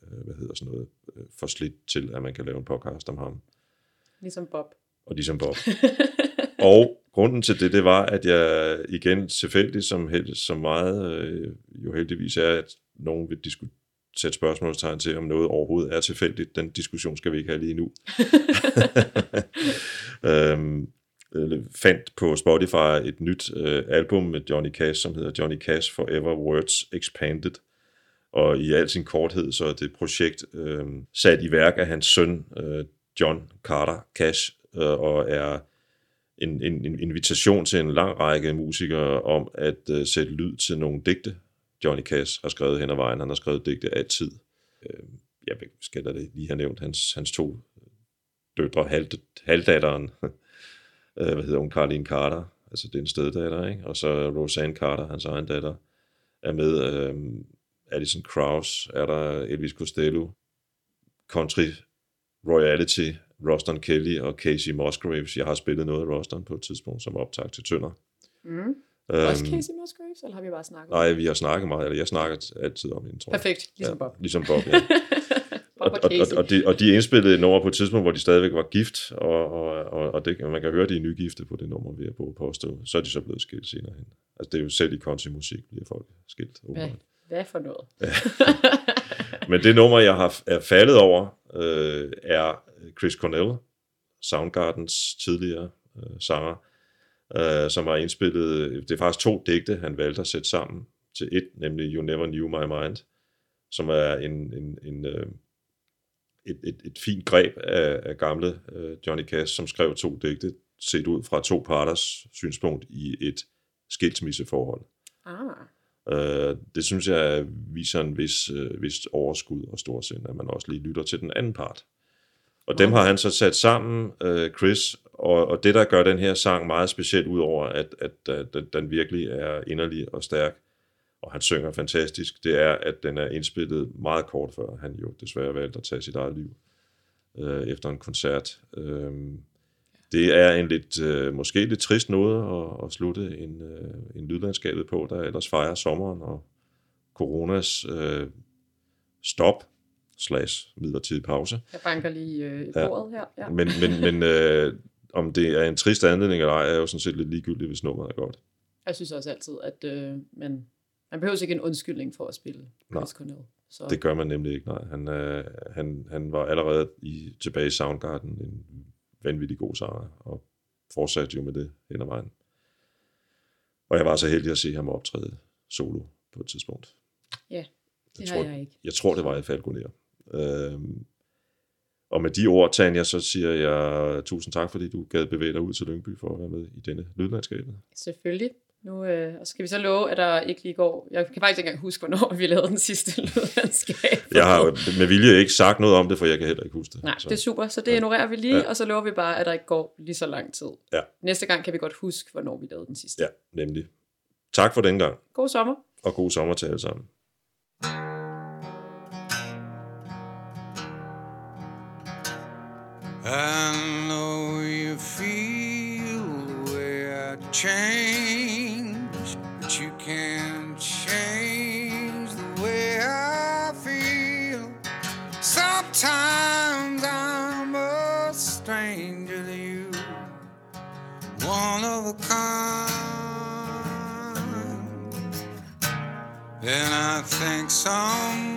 øh, hvad hedder sådan noget, øh, for slidt til, at man kan lave en podcast om ham
Ligesom Bob.
og ligesom Bob. og grunden til det, det var, at jeg igen tilfældigt, som, held, som meget øh, jo heldigvis er, at nogen vil disku- sætte spørgsmålstegn til, om noget overhovedet er tilfældigt. Den diskussion skal vi ikke have lige nu. øhm, øh, fandt på Spotify et nyt øh, album med Johnny Cash, som hedder Johnny Cash Forever Words Expanded. Og i al sin korthed, så er det projekt øh, sat i værk af hans søn, øh, John Carter Cash, øh, og er en, en, en invitation til en lang række musikere om at øh, sætte lyd til nogle digte, Johnny Cash har skrevet hen ad vejen. Han har skrevet digte altid. Øh, jeg vil- skal da lige have nævnt hans, hans to døtre, halv, halvdatteren, øh, hvad hedder hun, Caroline Carter, altså det er en steddatter, ikke? og så Roseanne Carter, hans egen datter, er med. Øh, Alison Krauss er der, Elvis Costello, Country Royalty, Roston Kelly og Casey Musgraves. Jeg har spillet noget af Roston på et tidspunkt som optag til Tønder.
Mm.
Øhm,
Også Casey Musgraves, eller har vi bare snakket?
Nej, vi har snakket meget, eller jeg snakker altid om hende, tror jeg.
Perfekt, ligesom Bob.
Ligesom Bob, ja.
Bob
og,
og
og,
Casey.
og, og, de, og de indspillede et nummer på et tidspunkt, hvor de stadigvæk var gift, og, og, og, det, man kan høre, de er nygifte på det nummer, vi er på påstå. Så er de så blevet skilt senere hen. Altså, det er jo selv i countrymusik, bliver folk skilt.
Hvad, hvad for noget?
Men det nummer, jeg har er faldet over, øh, er Chris Cornell, Soundgardens tidligere øh, sanger, øh, som har indspillet, øh, det er faktisk to digte, han valgte at sætte sammen til et, nemlig You Never Knew My Mind, som er en, en, en, øh, et, et, et fint greb af, af gamle øh, Johnny Cash, som skrev to digte, set ud fra to parters synspunkt i et skilsmisseforhold.
Ah,
Øh, det synes jeg viser en vis, øh, vis overskud og storsind, at man også lige lytter til den anden part. Og dem har han så sat sammen, øh, Chris, og, og det, der gør den her sang meget speciel, udover at, at, at, at den virkelig er inderlig og stærk, og han synger fantastisk, det er, at den er indspillet meget kort før han jo desværre valgte at tage sit eget liv øh, efter en koncert. Øh, det er en lidt, øh, måske lidt trist noget at, at slutte en, øh, en lydlandskabet på, der ellers fejrer sommeren og coronas øh, stop slash midlertidig pause.
jeg banker lige øh, i
Ja.
bordet her. Ja.
Men, men, men øh, om det er en trist anledning eller ej, er jo sådan set lidt ligegyldigt, hvis nummeret er godt.
Jeg synes også altid, at øh, man, man behøver ikke en undskyldning for at spille
Nej.
Så
Det gør man nemlig ikke, nej. Han, øh, han, han var allerede i, tilbage i Soundgarden en vanvittig god sanger, og fortsatte jo med det hen ad vejen. Og jeg var så heldig at se ham optræde solo på et tidspunkt.
ja, det
jeg
har
tror,
jeg ikke.
Jeg tror, det var i Falconer. Øhm, og med de ord, Tanja, så siger jeg tusind tak, fordi du gad bevæge dig ud til Lyngby for at være med i denne lydlandskabet.
Selvfølgelig. Nu øh, skal vi så love, at der ikke lige går... Jeg kan faktisk ikke engang huske, hvornår vi lavede den sidste lydlandskab.
Jeg har med vilje ikke sagt noget om det, for jeg kan heller ikke huske det.
Nej,
så.
det er super. Så det ja. ignorerer vi lige,
ja.
og så lover vi bare, at der ikke går lige så lang tid.
Ja.
Næste gang kan vi godt huske, hvornår vi lavede den sidste.
Ja, nemlig. Tak for den gang.
God sommer.
Og god sommer til alle sammen.
I know you feel where I change can change the way I feel. Sometimes I'm a stranger to you, one of a kind. Then I think some.